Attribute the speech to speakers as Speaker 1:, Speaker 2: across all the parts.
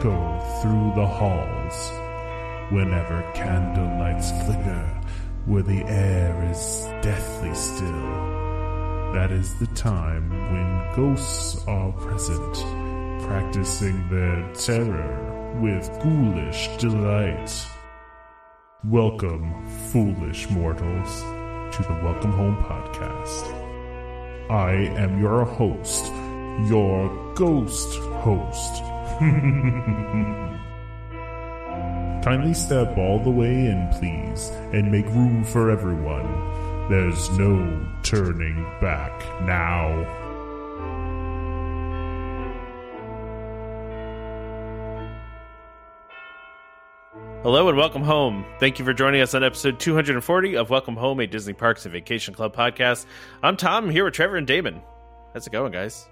Speaker 1: echo through the halls. Whenever candlelights flicker where the air is deathly still, that is the time when ghosts are present, practicing their terror with ghoulish delight. Welcome, foolish mortals, to the Welcome Home podcast. I am your host, your ghost host. Kindly step all the way in, please, and make room for everyone. There's no turning back now.
Speaker 2: Hello and welcome home. Thank you for joining us on episode 240 of Welcome Home, a Disney Parks and Vacation Club podcast. I'm Tom, here with Trevor and Damon. How's it going, guys?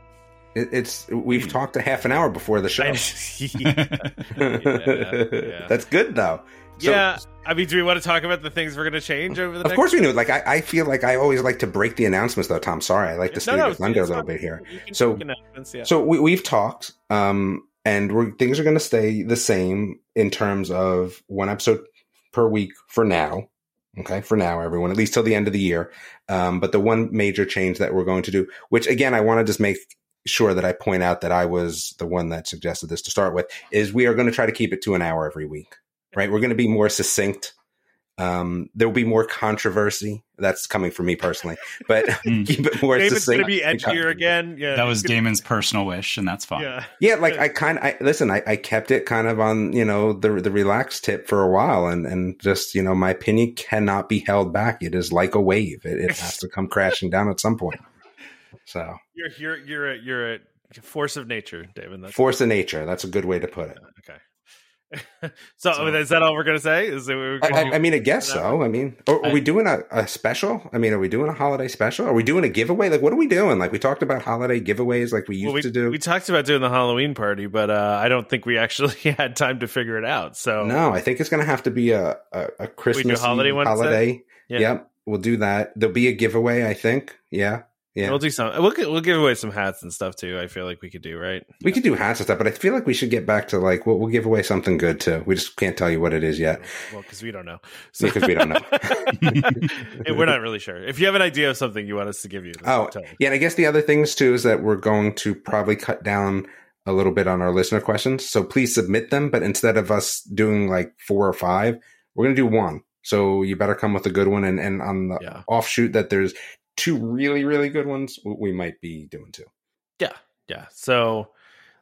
Speaker 3: It, it's we've talked a half an hour before the show.
Speaker 2: yeah, yeah.
Speaker 3: That's good though. So-
Speaker 2: yeah, I mean, do we want to talk about the things we're going to change over the
Speaker 3: Of
Speaker 2: next
Speaker 3: course we do. Like I, I feel like I always like to break the announcements though, Tom. Sorry, I like to
Speaker 2: No,
Speaker 3: steal
Speaker 2: no,
Speaker 3: your thunder a little bit here. So-
Speaker 2: yeah.
Speaker 3: So we, we've talked, um, and we're, things are going to stay the same in terms of one episode per week for now. Okay, for now, everyone, at least till the end of the year. Um, but the one major change that we're going to do, which again, I want to just make sure that I point out that I was the one that suggested this to start with, is we are going to try to keep it to an hour every week. Right, we're going to be more succinct. Um, there will be more controversy. That's coming from me personally, but keep it more
Speaker 2: Damon's going to be
Speaker 3: and
Speaker 2: edgier again. Yeah,
Speaker 4: that was Damon's personal wish, and that's fine.
Speaker 2: Yeah.
Speaker 3: Yeah, like I kind of I, listen. I, I kept it kind of on you know the the relaxed tip for a while, and and just you know my opinion cannot be held back. It is like a wave; it, it has to come crashing down at some point. So,
Speaker 2: You're you're you're a, you're a force of nature, David. That's
Speaker 3: force of nature. That's a good way to put it.
Speaker 2: okay. so,
Speaker 4: So-
Speaker 2: is that all we're going to say? Is we're
Speaker 3: I,
Speaker 2: gonna
Speaker 3: I. I mean, I guess so. I mean, are, are we doing a, a special? I mean, are we doing a holiday special? Are we doing a giveaway? Like, what are we doing? Like, we talked about holiday giveaways, like we used
Speaker 2: Well, we,
Speaker 3: to do.
Speaker 2: we talked about doing the Halloween party, but uh, I don't think we actually had time to figure it out. So
Speaker 3: no, I think it's going to have to be a a, a Christmas
Speaker 2: holiday
Speaker 3: holiday.
Speaker 2: Yeah.
Speaker 3: Yep, we'll do that. There'll be a giveaway. I think. Yeah, yeah.
Speaker 2: we'll do some. We'll we'll give away some hats and stuff too. I feel like we could do right.
Speaker 3: We could do hats and stuff, but I feel like we should get back to like we'll, we'll give away something good too. We just can't tell you what it is yet.
Speaker 2: Well, because we don't know.
Speaker 3: Because we don't know.
Speaker 2: And we're not really sure. If you have an idea of something you want us to give you,
Speaker 3: Oh,
Speaker 2: tell
Speaker 3: yeah, and I guess the other things too is that we're going to probably cut down a little bit on our listener questions. So please submit them, but instead of us doing like four or five, we're going to do one. So you better come with a good one. And, and on the
Speaker 2: Yeah.
Speaker 3: offshoot that there's two really, really good ones, we might be doing two.
Speaker 2: Yeah, yeah. So,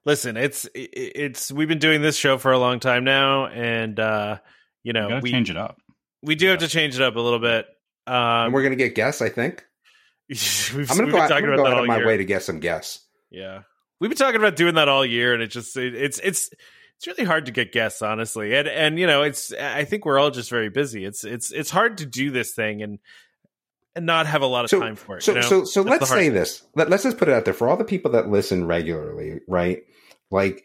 Speaker 2: listen, it's it's we've been doing this show for a long time now, and uh, you
Speaker 4: You
Speaker 2: know we
Speaker 4: change it up.
Speaker 2: we do have to change it up a little bit.
Speaker 3: And
Speaker 2: Um,
Speaker 3: we're going to get guests, I think.
Speaker 2: we've,
Speaker 3: I'm gonna
Speaker 2: been
Speaker 3: go, out, I'm
Speaker 2: talking
Speaker 3: gonna
Speaker 2: about
Speaker 3: go
Speaker 2: that
Speaker 3: out
Speaker 2: all
Speaker 3: of my
Speaker 2: year.
Speaker 3: way to get some guests.
Speaker 2: Yeah, we've been talking about doing that all year, and it just it, it's it's it's really hard to get guests, honestly. And and you know, it's I think we're all just very busy. It's it's it's hard to do this thing and and not have a lot of
Speaker 3: So-
Speaker 2: time for it.
Speaker 3: So,
Speaker 2: you know?
Speaker 3: so, so
Speaker 2: That's
Speaker 3: let's say
Speaker 2: thing.
Speaker 3: this. Let, let's just put it out there for all the people that listen regularly, right? Like,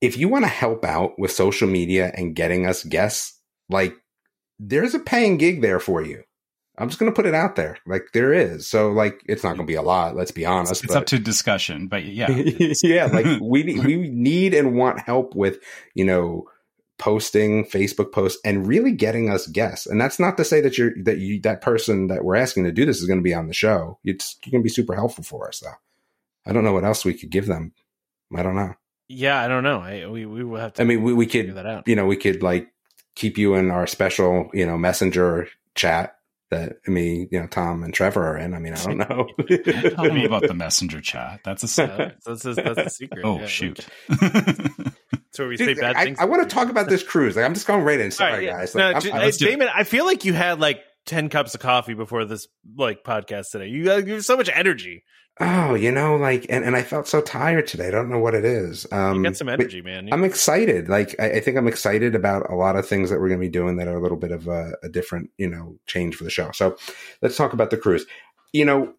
Speaker 3: if you want to help out with social media and getting us guests, like, there's a paying gig there for you. I'm just going to put it out there. Like, there is. So, like, it's not going to be a lot. Let's be honest.
Speaker 4: It's, it's
Speaker 3: but-
Speaker 4: up to discussion, but yeah,
Speaker 3: yeah, like we we need and want help with you know posting Facebook posts and really getting us guests. And that's not to say that you're that you that person that we're asking to do this is going to be on the show. It's going to be super helpful for us, though. I don't know what else we could give them. I don't know.
Speaker 2: yeah, I don't know. I we we will have to.
Speaker 3: I mean, we, we could
Speaker 2: that out.
Speaker 3: you know we could like keep you in our special you know messenger chat that I mean you know Tom and Trevor are in. I mean, I don't know.
Speaker 4: tell me about the messenger chat. That's a secret.
Speaker 2: that's, that's, that's a secret.
Speaker 4: oh
Speaker 2: yeah.
Speaker 4: shoot!
Speaker 2: Where we say
Speaker 3: Dude,
Speaker 2: bad
Speaker 3: I,
Speaker 2: things.
Speaker 3: I want to talk about this cruise. Like, I'm just going right in. Sorry,
Speaker 2: right, yeah.
Speaker 3: guys.
Speaker 2: No,
Speaker 3: Like, I'm-
Speaker 2: j-
Speaker 3: I'm-
Speaker 2: hey,
Speaker 4: let's do it.
Speaker 2: Damon, I feel like you had like ten cups of coffee before this like podcast today. You uh, you have so much energy.
Speaker 3: Oh, you know, like, and, and I felt so tired today. I don't know what it is. Um,
Speaker 2: You get some energy, man.
Speaker 3: I'm excited. Like, I, I think I'm excited about a lot of things that we're going to be doing that are a little bit of a, a different, you know, change for the show. So let's talk about the cruise. You know,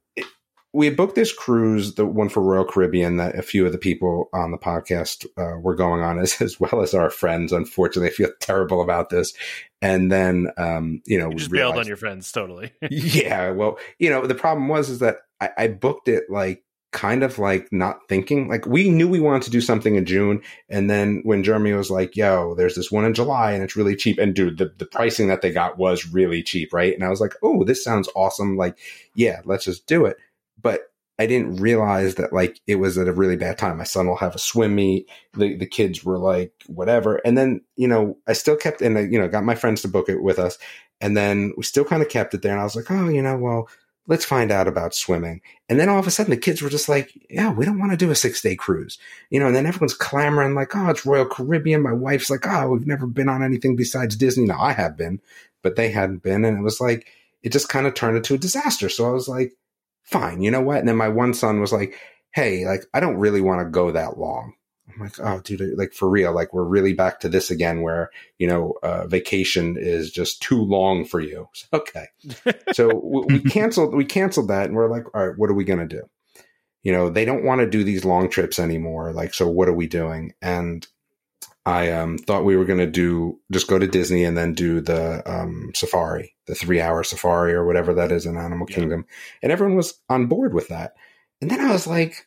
Speaker 3: we booked this cruise, the one for Royal Caribbean, that a few of the people on the podcast uh, were going on, as, as well as our friends. Unfortunately, I feel terrible about this. And then, um, you know,
Speaker 2: You
Speaker 3: we
Speaker 2: just bailed on your friends totally.
Speaker 3: yeah, well, you know, the problem was is that I, I booked it like kind of like not thinking. Like we knew we wanted to do something in June, and then when Jeremy was like, "Yo, there's this one in July, and it's really cheap," and dude, the, the pricing that they got was really cheap, right? And I was like, "Oh, this sounds awesome! Like, yeah, let's just do it." But I didn't realize that like it was at a really bad time. My son will have a swim meet. The the kids were like whatever, and then you know I still kept and I, you know got my friends to book it with us, and then we still kind of kept it there. And I was like, oh, you know, well, let's find out about swimming. And then all of a sudden the kids were just like, yeah, we don't want to do a six day cruise, you know. And then everyone's clamoring like, oh, it's Royal Caribbean. My wife's like, oh, we've never been on anything besides Disney. Now I have been, but they hadn't been, and it was like it just kind of turned into a disaster. So I was like fine, you know what? And then my one son was like, hey, like, I don't really want to go that long. I'm like, oh, dude, like for real, like we're really back to this again where, you know, uh, vacation is just too long for you. Okay. so we, we canceled, we canceled that and we're like, all right, what are we going to do? You know, they don't want to do these long trips anymore. Like, so what are we doing? And I um, thought we were going to do just go to Disney and then do the um, safari, the three hour safari or whatever that is in Animal
Speaker 2: Yeah.
Speaker 3: Kingdom. And everyone was on board with that. And then I was like,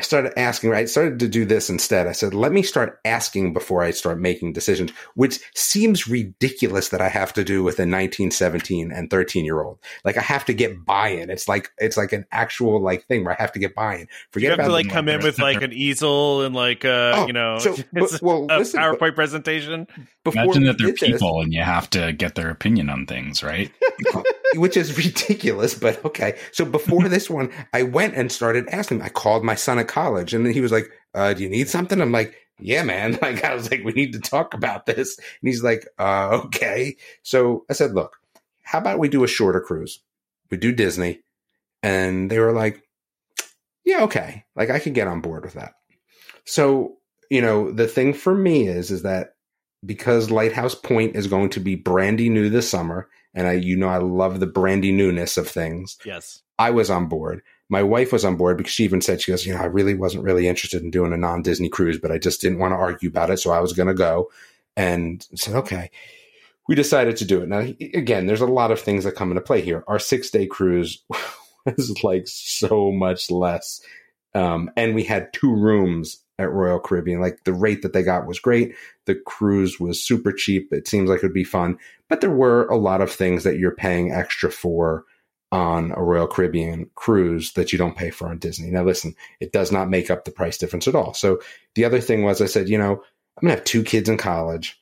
Speaker 3: I started asking, right? I started to do this instead. I said, let me start asking before I start making decisions, which seems ridiculous that I have to do with a 19, 17, and 13 year old. Like I have to get buy-in. It's like, it's like an actual like thing where I have to get buy-in.
Speaker 2: Forget you
Speaker 3: Forget
Speaker 2: have
Speaker 3: about
Speaker 2: to like come in with like an easel and like uh
Speaker 3: Oh,
Speaker 2: you know
Speaker 3: so,
Speaker 2: it's
Speaker 3: but- well,
Speaker 2: a
Speaker 3: listen, but-
Speaker 2: PowerPoint presentation.
Speaker 3: Before
Speaker 4: Imagine that they're
Speaker 3: did this-
Speaker 4: people and you have to get their opinion on things, right?
Speaker 3: which is ridiculous, but okay. So before this one, I went and started asking. I called my son at college and he was like, uh, do you need something? I'm like, yeah, man. Like, I was like, we need to talk about this. And he's like, uh, okay. So I said, look, how about we do a shorter cruise? We do Disney. And they were like, yeah, okay. Like I could get on board with that. So, you know, the thing for me is, is that because Lighthouse Point is going to be brandy new this summer, and I, you know, I love the brandy newness of things.
Speaker 2: Yes.
Speaker 3: I was on board. My wife was on board because she even said, she goes, you know, I really wasn't really interested in doing a non Disney cruise, but I just didn't want to argue about it. So I was going to go and said, okay. We decided to do it. Now, again, there's a lot of things that come into play here. Our six day cruise was like so much less. Um, and we had two rooms at Royal Caribbean. Like the rate that they got was great. The cruise was super cheap. It seems like it would be fun, but there were a lot of things that you're paying extra for on a Royal Caribbean cruise that you don't pay for on Disney. Now, listen, it does not make up the price difference at all. So the other thing was, I said, you know, I'm to have two kids in college.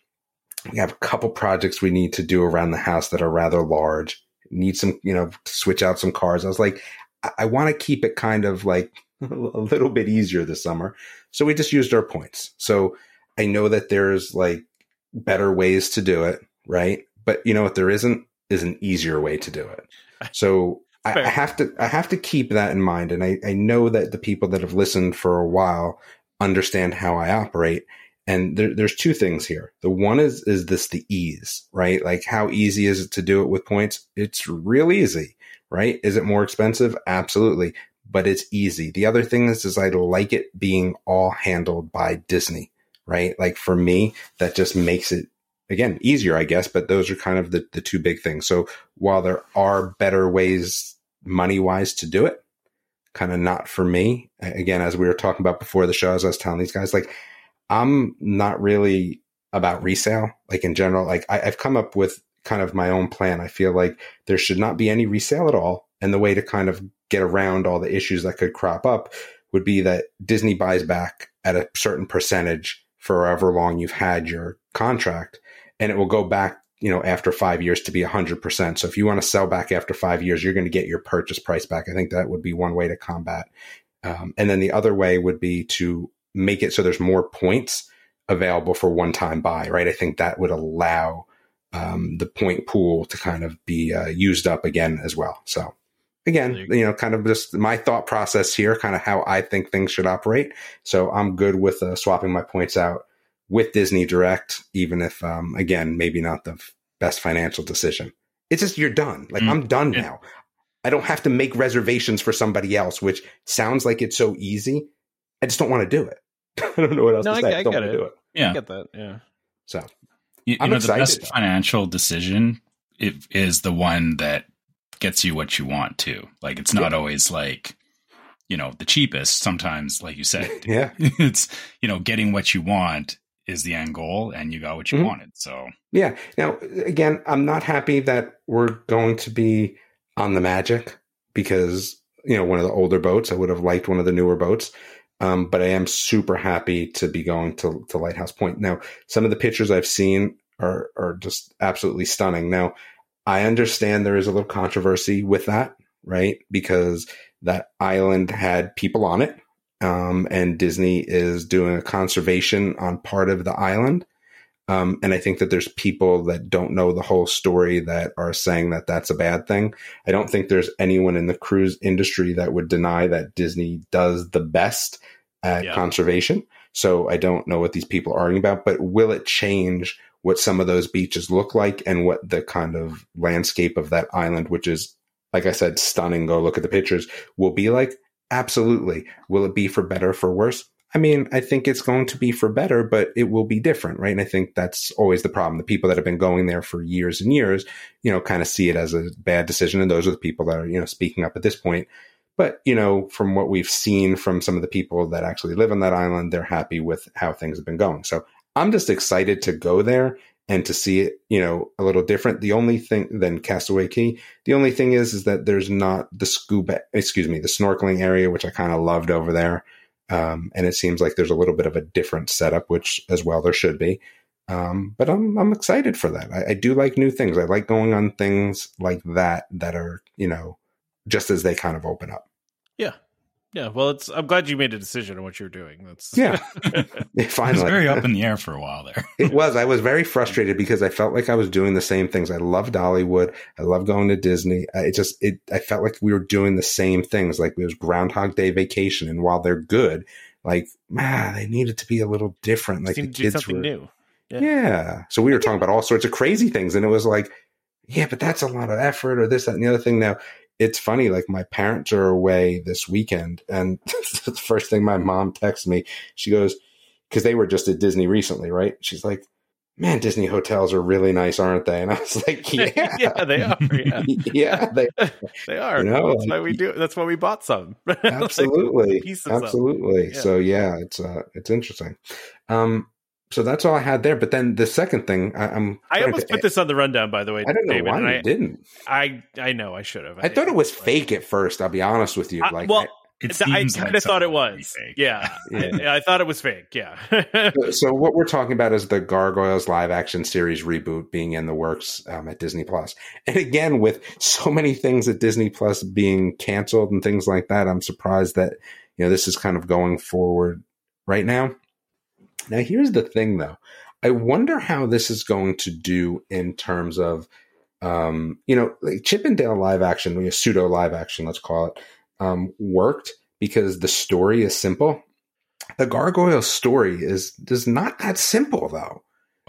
Speaker 3: We have a couple projects we need to do around the house that are rather large. Need some, you know, switch out some cars. I was like, I, I want to keep it kind of like a little bit easier this summer. So we just used our points. So I know that there's like better ways to do it, right? But you know what there isn't is an easier way to do it. So I, I have to I have to keep that in mind. And I, I know that the people that have listened for a while understand how I operate. And there, there's two things here. The one is is this the ease, right? Like how easy is it to do it with points? It's real easy, right? Is it more expensive? Absolutely. But it's easy. The other thing is, is I like it being all handled by Disney, right? Like for me, that just makes it again easier, I guess. But those are kind of the, the two big things. So while there are better ways money wise to do it, kind of not for me. Again, as we were talking about before the show, as I was telling these guys, like I'm not really about resale. Like in general, like I, I've come up with kind of my own plan. I feel like there should not be any resale at all. And the way to kind of get around all the issues that could crop up would be that Disney buys back at a certain percentage for however long you've had your contract and it will go back you know after five years to be 100% so if you want to sell back after five years you're going to get your purchase price back. I think that would be one way to combat um, and then the other way would be to make it so there's more points available for one time buy right? I think that would allow um, the point pool to kind of be uh, used up again as well. So again
Speaker 2: you go.
Speaker 3: know kind of just my thought process here kind of how i think things should operate so i'm good with uh, swapping my points out with Disney Direct, even if, um, again, maybe not the f- best financial decision. It's just you're done. Like
Speaker 4: Mm.
Speaker 3: I'm done
Speaker 4: Yeah.
Speaker 3: now. I don't have to make reservations for somebody else, which sounds like it's so easy. I just don't want to do it. I don't know what else
Speaker 2: No,
Speaker 3: to
Speaker 2: I-
Speaker 3: say.
Speaker 2: I
Speaker 3: don't
Speaker 2: get
Speaker 3: want
Speaker 2: it.
Speaker 3: to do it.
Speaker 4: Yeah.
Speaker 2: get that. Yeah.
Speaker 3: So
Speaker 4: You, you
Speaker 3: I'm
Speaker 4: know,
Speaker 3: excited,
Speaker 4: the best financial decision it, is the one that gets you what you want to. Like, it's not always like, you know, the cheapest. Sometimes, like you said,
Speaker 3: yeah,
Speaker 4: it's, you know, getting what you want is the end goal and you got what you
Speaker 3: Mhm.
Speaker 4: wanted. So,
Speaker 3: yeah. Now again, I'm not happy that we're going to be on the Magic because you know one of the older boats. I would have liked one of the newer boats. Um, but I am super happy to be going to, to Lighthouse Point. Now, some of the pictures I've seen are, are just absolutely stunning. Now, I understand there is a little controversy with that, right? Because that island had people on it. Um, and Disney is doing a conservation on part of the island. Um, and I think that there's people that don't know the whole story that are saying that that's a bad thing. I don't think there's anyone in the cruise industry that would deny that Disney does the best at
Speaker 2: Yeah.
Speaker 3: conservation. So I don't know what these people are arguing about, but will it change what some of those beaches look like and what the kind of landscape of that island, which is, like I said, stunning. Go look at the pictures, will be like? Absolutely. Will it be for better or for worse? I mean, I think it's going to be for better, but it will be different, right? And I think that's always the problem. The people that have been going there for years and years, you know, kind of see it as a bad decision. And those are the people that are, you know, speaking up at this point. But, you know, from what we've seen from some of the people that actually live on that island, they're happy with how things have been going. So I'm just excited to go there and to see it, you know, a little different. The only thing than Castaway Cay, the only thing is, is that there's not the scuba, excuse me, the snorkeling area, which I kind of loved over there. Um, and it seems like there's a little bit of a different setup, which as well there should be. Um, but I'm I'm excited for that. I, I do like new things. I like going on things like that that are you know just as they kind of open up.
Speaker 2: Yeah. Yeah. Well, it's. I'm glad you made a decision on what you're doing. That's
Speaker 3: Yeah.
Speaker 4: it was
Speaker 3: Finally,
Speaker 4: very up in the air for a while there.
Speaker 3: it was. I was very frustrated because I felt like I was doing the same things. I loved Dollywood. I love going to Disney. It just it. I felt like we were doing the same things. Like it was Groundhog Day vacation, and while they're good, like man, they needed to be a little different. Like
Speaker 2: Like
Speaker 3: the
Speaker 2: to do
Speaker 3: kids
Speaker 2: something
Speaker 3: were.
Speaker 2: new.
Speaker 3: Yeah.
Speaker 2: Yeah.
Speaker 3: So we were talking about all sorts of crazy things, and it was like, yeah, but that's a lot of effort, or this, that, and the other thing. Now, it's funny. Like my parents are away this weekend, and the first thing my mom texts me, she goes, because they were just at Disney recently, right? She's like, "Man, Disney hotels are really nice, aren't they?" And I was like, "Yeah,
Speaker 2: yeah, they are. Yeah,
Speaker 3: yeah, they
Speaker 2: they are.
Speaker 3: You know,
Speaker 2: that's why we do. That's why we bought some.
Speaker 3: Absolutely
Speaker 2: of-
Speaker 3: absolutely
Speaker 2: Yeah.
Speaker 3: so yeah it's uh it's interesting um so that's all i had there but then the second thing I, i'm
Speaker 2: I almost
Speaker 3: to-
Speaker 2: put this on the rundown, by the way.
Speaker 3: i don't know
Speaker 2: David,
Speaker 3: why you
Speaker 2: I,
Speaker 3: didn't
Speaker 2: I I know I should have.
Speaker 3: i thought it was fake at first i'll be honest with you
Speaker 2: I-
Speaker 3: like
Speaker 2: well,
Speaker 4: It
Speaker 2: I kind
Speaker 4: like
Speaker 2: of thought it
Speaker 4: something would be
Speaker 2: was.
Speaker 4: fake.
Speaker 2: Yeah,
Speaker 3: Yeah.
Speaker 2: I, I thought it was fake. Yeah.
Speaker 3: I- so what we're talking about is the gargoyles live action series reboot being in the works um, at disney Plus. plus and again with so many things at disney plus being canceled and things like that i'm surprised that you know this is kind of going forward right now now here's the thing though I wonder how this is going to do in terms of, um, you know, like Chip 'n Dale live action, know, pseudo live action, let's call it, um, worked because the story is simple. The gargoyle story is is not that simple though.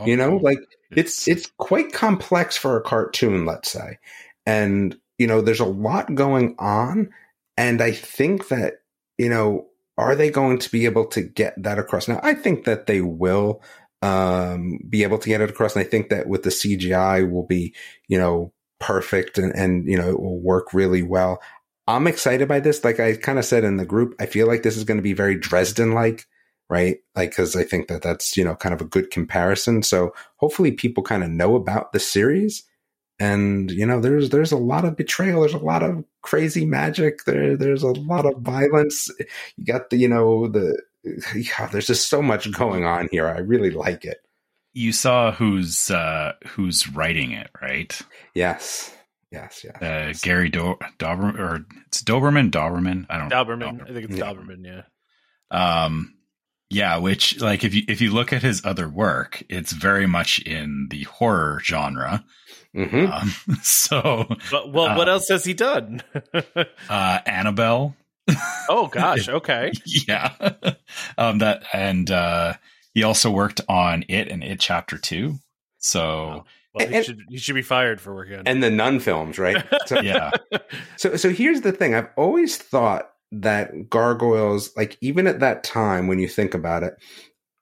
Speaker 3: You know, like it's it's quite complex for a cartoon, let's say, and you know, there's a lot going on, and I think that you know, are they going to be able to get that across? Now, I think that they will um, be able to get it across. And I think that with the CGI will be, you know, perfect and, and, you know, it will work really well. I'm excited by this. Like I kind of said in the group, I feel like this is going to be very Dresden like, right? Like, cause I think that that's, you know, kind of a good comparison. So hopefully people kind of know about the series. And, you know, there's, there's a lot of betrayal. There's a lot of crazy magic. There, there's a lot of violence. You got the, you know, the, yeah, there's just so much going on here. I really like it.
Speaker 4: you saw who's uh who's writing it, right?
Speaker 3: Yes. Yes. Yes.
Speaker 4: Uh, Gary Do- Dauberman or it's Dauberman, Dauberman. I don't
Speaker 2: Dauberman.
Speaker 4: know.
Speaker 2: Dauberman i think it's
Speaker 3: Yeah.
Speaker 2: Dauberman. Yeah.
Speaker 4: Um, yeah, which like if you if you look at his other work, it's very much in the horror genre.
Speaker 3: hmm
Speaker 4: Um, so
Speaker 2: But well, what
Speaker 4: Uh,
Speaker 2: else has he done?
Speaker 4: uh, Annabelle,
Speaker 2: oh gosh. Okay.
Speaker 4: yeah, um, that and uh, he also worked on it and it chapter two. So
Speaker 2: Well, he should he should be fired for working on.
Speaker 3: and the Nun films, right? So,
Speaker 4: Yeah.
Speaker 3: So so here's the thing. I've always thought that gargoyles, like even at that time when you think about it,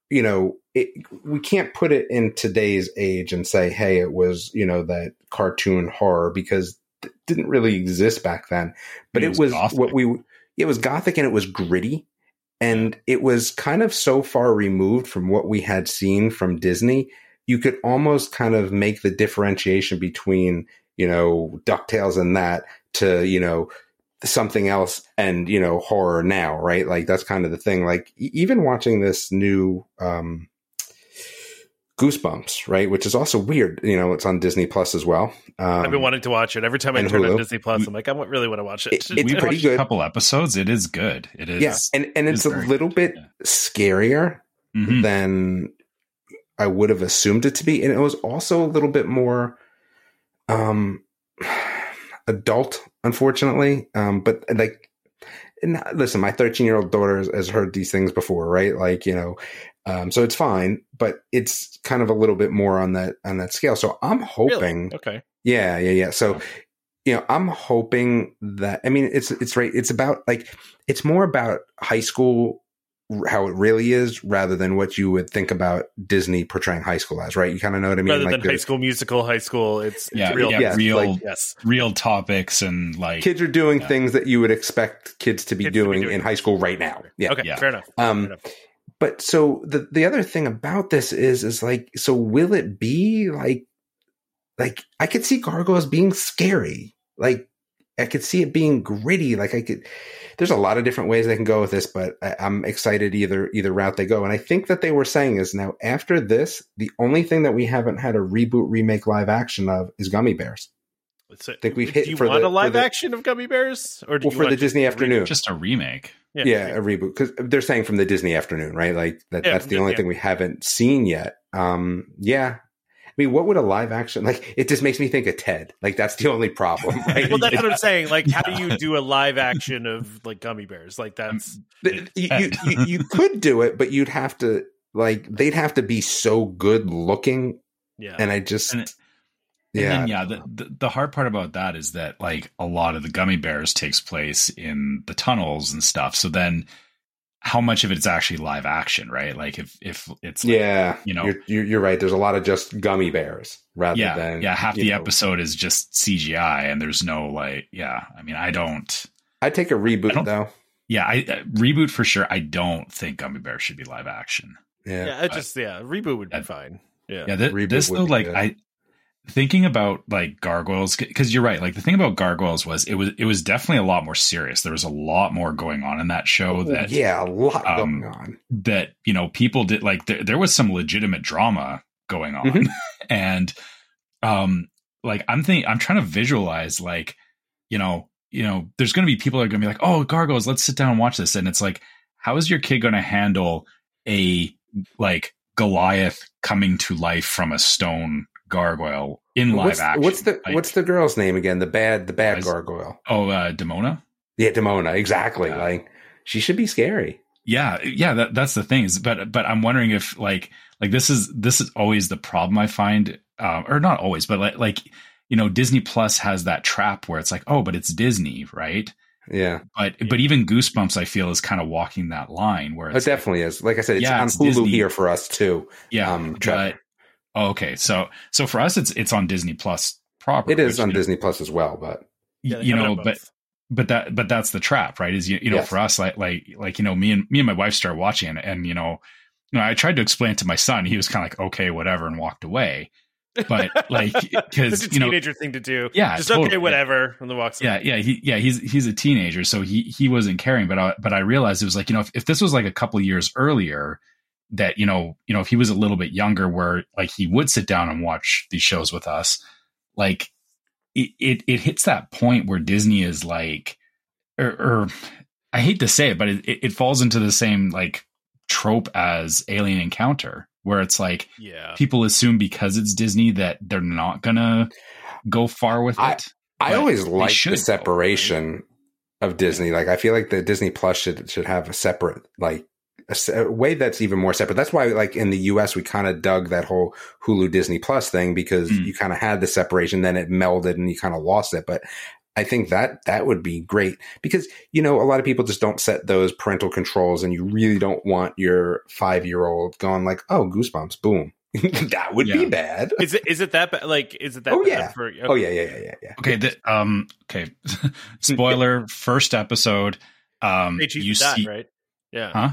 Speaker 3: you know, it, we can't put it in today's age and say, hey, it was, you know, that cartoon horror because it didn't really exist back then. But
Speaker 4: It
Speaker 3: it
Speaker 4: was
Speaker 3: was,
Speaker 4: gothic.
Speaker 3: what we it was gothic and it was gritty. And it was kind of so far removed from what we had seen from Disney. You could almost kind of make the differentiation between, you know, DuckTales and that to, you know, something else and, you know, horror now, right? Like that's kind of the thing. Like even watching this new, um, Goosebumps, right? Which is also weird. You know, it's on Disney Plus as well. Um,
Speaker 2: I've been wanting to watch it. Every time I
Speaker 3: and
Speaker 2: turn on Disney Plus, I'm like, I wa- really want to watch it.
Speaker 3: It-
Speaker 4: we
Speaker 3: it's
Speaker 4: watched
Speaker 3: pretty good.
Speaker 4: a couple episodes. It is good. It is.
Speaker 3: yeah, and and it's
Speaker 4: it's
Speaker 3: a little
Speaker 4: good,
Speaker 3: bit
Speaker 4: yeah.
Speaker 3: scarier
Speaker 4: Mhm.
Speaker 3: than I would have assumed it to be, and it was also a little bit more um adult, unfortunately. Um, but like, listen, my 13 year old daughter has, has heard these things before, right? Like, you know, um, so it's fine, but it's kind of a little bit more on that on that scale. So I'm
Speaker 2: Really?
Speaker 3: hoping,
Speaker 2: Okay.
Speaker 3: yeah, yeah, yeah. So, you know, I'm hoping that I mean, it's it's right. It's about like it's more about high school how it really is rather than what you would think about Disney portraying high school as, right? You kind of know what I mean?
Speaker 2: Rather
Speaker 3: like
Speaker 2: than High School Musical, High School, it's, it's
Speaker 4: Yeah,
Speaker 2: real.
Speaker 4: yeah,
Speaker 3: Yes,
Speaker 4: real,
Speaker 3: like-
Speaker 2: Yes.
Speaker 4: real topics and like
Speaker 3: kids are doing
Speaker 4: Yeah.
Speaker 3: things that you would expect kids to be,
Speaker 2: Kids to be
Speaker 3: doing,
Speaker 2: doing.
Speaker 3: in high school right now. Yeah.
Speaker 2: Okay.
Speaker 4: Yeah.
Speaker 2: Fair enough.
Speaker 3: Um,
Speaker 2: Fair enough.
Speaker 3: but so the the other thing about this is is like so will it be like like I could see gargoyles being scary. Like I could see it being gritty. Like I could there's a lot of different ways they can go with this, but I, I'm excited either either route they go. And I think that they were saying is now after this, the only thing that we haven't had a reboot remake live action of is Gummy Bears.
Speaker 2: So,
Speaker 3: think we've hit.
Speaker 2: do
Speaker 3: hit
Speaker 2: you
Speaker 3: for
Speaker 2: want
Speaker 3: the-
Speaker 2: a live
Speaker 3: the-
Speaker 2: action of Gummy Bears, or do
Speaker 3: Well,
Speaker 2: you
Speaker 3: for the Disney
Speaker 2: just
Speaker 3: afternoon.
Speaker 4: just a remake.
Speaker 2: Yeah.
Speaker 3: yeah, a reboot because they're saying from the Disney afternoon, right? Like that,
Speaker 2: Yeah,
Speaker 3: that's the
Speaker 2: yeah,
Speaker 3: only
Speaker 2: yeah.
Speaker 3: thing we haven't seen yet. Um, yeah. I mean, what would a live action like? It just makes me think of Ted. Like that's the only problem, right?
Speaker 2: Well, that's what I'm saying. Like, how do you do a live action of like Gummy Bears? Like, that's
Speaker 3: you, you, you, you could do it, but you'd have to like they'd have to be so good looking,
Speaker 2: yeah.
Speaker 3: and I just
Speaker 4: And-
Speaker 3: yeah,
Speaker 4: And then, yeah, the, the the hard part about that is that like a lot of the gummy bears takes place in the tunnels and stuff. So then, how much of it's actually live action, right? Like if if it's like,
Speaker 3: yeah.
Speaker 4: you know-
Speaker 3: you're, you're you're right. There's a lot of just gummy bears rather
Speaker 4: yeah,
Speaker 3: than
Speaker 4: yeah, half the
Speaker 3: know,
Speaker 4: episode is just CGI, and there's no like, yeah. I mean, I don't.
Speaker 3: I'd take a reboot
Speaker 4: don't-
Speaker 3: though.
Speaker 4: Yeah, I uh, reboot for sure. I don't think gummy bears should be live action.
Speaker 3: Yeah,
Speaker 2: yeah, it just yeah, reboot would be
Speaker 4: Yeah.
Speaker 2: fine. Yeah.
Speaker 4: Yeah, th-
Speaker 3: Reboot
Speaker 4: this though, like
Speaker 3: good.
Speaker 4: I thinking about like gargoyles because you're right. Like the thing about gargoyles was it was it was definitely a lot more serious. There was a lot more going on in that show that
Speaker 3: yeah, a lot
Speaker 4: um,
Speaker 3: going on.
Speaker 4: that you know people did like there, there was some legitimate drama going on
Speaker 3: Mhm.
Speaker 4: and um like i'm thinking i'm trying to visualize like you know you know there's going to be people that are going to be like oh gargoyles let's sit down and watch this and it's like how is your kid going to handle a like goliath coming to life from a stone gargoyle in live
Speaker 3: What's,
Speaker 4: action
Speaker 3: what's the
Speaker 4: Like,
Speaker 3: what's the girl's name again? The bad the bad
Speaker 4: Guys-
Speaker 3: gargoyle.
Speaker 4: oh uh demona
Speaker 3: Yeah, Demona. Exactly.
Speaker 4: Yeah.
Speaker 3: Like she should be scary.
Speaker 4: yeah yeah that, that's the thing is but but i'm wondering if like like this is this is always the problem i find um or not always but like like you know disney plus has that trap where it's like oh but it's disney right
Speaker 3: Yeah,
Speaker 4: but but even goosebumps i feel is kind of walking that line where
Speaker 3: it
Speaker 4: it's like,
Speaker 3: definitely is. Like I said, it's
Speaker 4: Yeah,
Speaker 3: on
Speaker 4: it's
Speaker 3: Hulu
Speaker 4: Disney.
Speaker 3: here for us too.
Speaker 4: yeah
Speaker 3: um,
Speaker 4: but. Oh, okay so so for us it's it's on disney plus proper
Speaker 3: It is on
Speaker 4: you know,
Speaker 3: Disney Plus as well, but
Speaker 2: Yeah,
Speaker 4: you know but but that but that's the trap right is you, you know
Speaker 3: Yes.
Speaker 4: for us like like like you know me and me and my wife start watching it and you know you know i tried to explain it to my son he was kind of like okay whatever and walked away but like because
Speaker 2: it's a
Speaker 4: you know
Speaker 2: teenager thing to do.
Speaker 4: Yeah,
Speaker 2: just
Speaker 4: totally.
Speaker 2: okay, whatever. And then walks.
Speaker 4: yeah
Speaker 2: away.
Speaker 4: yeah he yeah he's he's a teenager so he he wasn't caring but I, but i realized it was like you know if, if this was like a couple years earlier that you know you know if he was a little bit younger where like he would sit down and watch these shows with us like it it, it hits that point where disney is like or, or i hate to say it but it, it falls into the same like trope as alien encounter where it's like
Speaker 2: yeah.
Speaker 4: people assume because it's disney that they're not gonna go far with
Speaker 3: I-
Speaker 4: it
Speaker 3: I
Speaker 4: But
Speaker 3: always like
Speaker 4: should
Speaker 3: the
Speaker 4: go,
Speaker 3: separation of Disney. Like I feel like the Disney Plus should should have a separate like a, s- a way that's even more separate. That's why, like in the U.S., we kind of dug that whole Hulu Disney Plus thing because
Speaker 4: Mm.
Speaker 3: you kind of had the separation, then it melded, and you kind of lost it. But I think that that would be great because you know a lot of people just don't set those parental controls, and you really don't want your five year old going like, "Oh, Goosebumps, boom." that would be bad.
Speaker 2: Is it is it that bad? Like, is it that?
Speaker 3: Oh,
Speaker 2: bad
Speaker 3: yeah.
Speaker 2: For,
Speaker 3: Oh yeah, yeah, yeah, yeah, yeah.
Speaker 4: Okay, the, um, okay. Spoiler: first episode. Um,
Speaker 2: Say
Speaker 4: you
Speaker 2: and die,
Speaker 4: see,
Speaker 2: right? Yeah.
Speaker 4: Huh?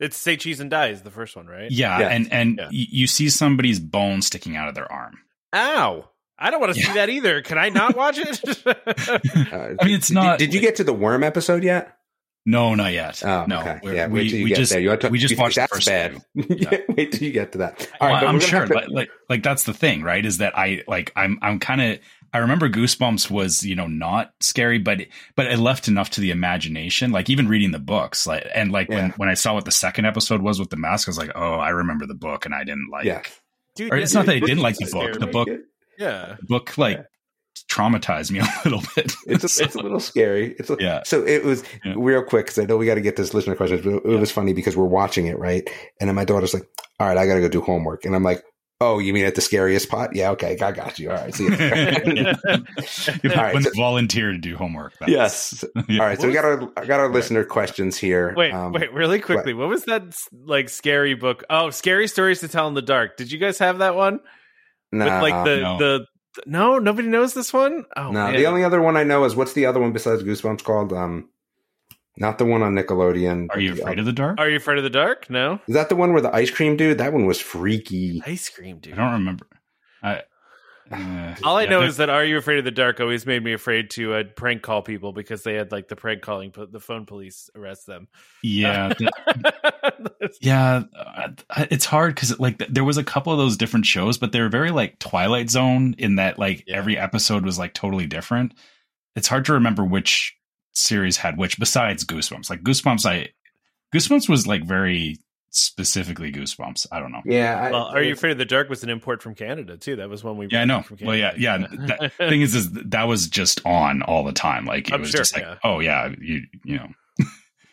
Speaker 2: It's say cheese and die is the first one, right?
Speaker 4: yeah,
Speaker 3: Yes.
Speaker 4: and and
Speaker 2: Yeah.
Speaker 4: y- you see somebody's bone sticking out of their arm.
Speaker 2: Ow! I don't want to
Speaker 4: Yeah.
Speaker 2: see that either. Can I not watch it?
Speaker 3: Uh,
Speaker 4: I mean, it's
Speaker 3: did-
Speaker 4: not-
Speaker 3: Did, you get to the worm episode yet?
Speaker 4: No, not yet.
Speaker 3: Oh,
Speaker 4: no,
Speaker 3: okay.
Speaker 4: We're-
Speaker 3: Yeah,
Speaker 4: we,
Speaker 3: wait till you
Speaker 4: we just
Speaker 3: there. You want to,
Speaker 4: we just
Speaker 3: you think
Speaker 4: watched the
Speaker 3: that's
Speaker 4: first
Speaker 3: bad. yeah, wait till you get to that.
Speaker 4: Well,
Speaker 3: but
Speaker 4: I'm sure,
Speaker 3: have
Speaker 4: but like, like that's the thing, right? Is that I like I'm I'm kind of I remember Goosebumps was you know not scary, but but it left enough to the imagination. Like even reading the books, like and like when
Speaker 3: Yeah.
Speaker 4: when I saw what the second episode was with the mask, I was like, oh, I remember the book, and I didn't like.
Speaker 3: yeah,
Speaker 2: Dude,
Speaker 4: Or
Speaker 2: yeah,
Speaker 4: it's not that I didn't like the book. The book,
Speaker 2: Yeah.
Speaker 4: the book, like traumatized me a little bit.
Speaker 3: it's a, it's a little scary. It's a,
Speaker 4: Yeah.
Speaker 3: So it was
Speaker 4: Yeah.
Speaker 3: real quick because I know we got to get this listener questions, but it was funny because we're watching it right, and then my daughter's like, "All right, I got to go do homework," and I'm like. Oh, you mean at the scariest pot? Yeah, okay, I got you. All right, see you.
Speaker 4: Yeah.
Speaker 3: All right,
Speaker 4: when
Speaker 3: so-
Speaker 4: volunteer to do homework. That's-
Speaker 3: yes.
Speaker 4: Yeah.
Speaker 3: All right, so we got our I got our listener questions here.
Speaker 2: Wait,
Speaker 3: Um,
Speaker 2: wait, really quickly. What was that like scary book? Oh, scary stories to tell in the dark. Did you guys have that one?
Speaker 3: nah,
Speaker 2: With like the
Speaker 4: no.
Speaker 2: the no, nobody knows this one. Oh,
Speaker 3: no.
Speaker 2: man.
Speaker 3: The only other one I know is what's the other one besides Goosebumps called? Um, not the one on Nickelodeon.
Speaker 4: Are you
Speaker 3: but the
Speaker 4: afraid of the dark?
Speaker 2: Are you afraid of the dark? No.
Speaker 3: Is that the one where the ice cream dude? That one was freaky.
Speaker 2: Ice cream, dude.
Speaker 4: I don't remember. I, uh,
Speaker 2: All I
Speaker 4: yeah,
Speaker 2: know is that "Are You Afraid of the Dark" always made me afraid to uh, prank call people because they had like the prank calling, put the phone police arrest them.
Speaker 4: yeah, the- yeah. uh, It's hard because like th- there was a couple of those different shows, but they were very like Twilight Zone in that like
Speaker 2: Yeah.
Speaker 4: every episode was like totally different. It's hard to remember which series had which. Besides Goosebumps, like Goosebumps, I Goosebumps was like very specifically Goosebumps. I don't know.
Speaker 3: Yeah. I,
Speaker 2: well, "Are You Afraid of the Dark" was an import from Canada too. That was one we
Speaker 4: Yeah, I know.
Speaker 2: from
Speaker 4: Well, yeah, yeah. That, thing is, is that was just on all the time. Like it
Speaker 2: I'm
Speaker 4: was
Speaker 2: sure,
Speaker 4: just like,
Speaker 2: yeah.
Speaker 4: oh yeah, you you know,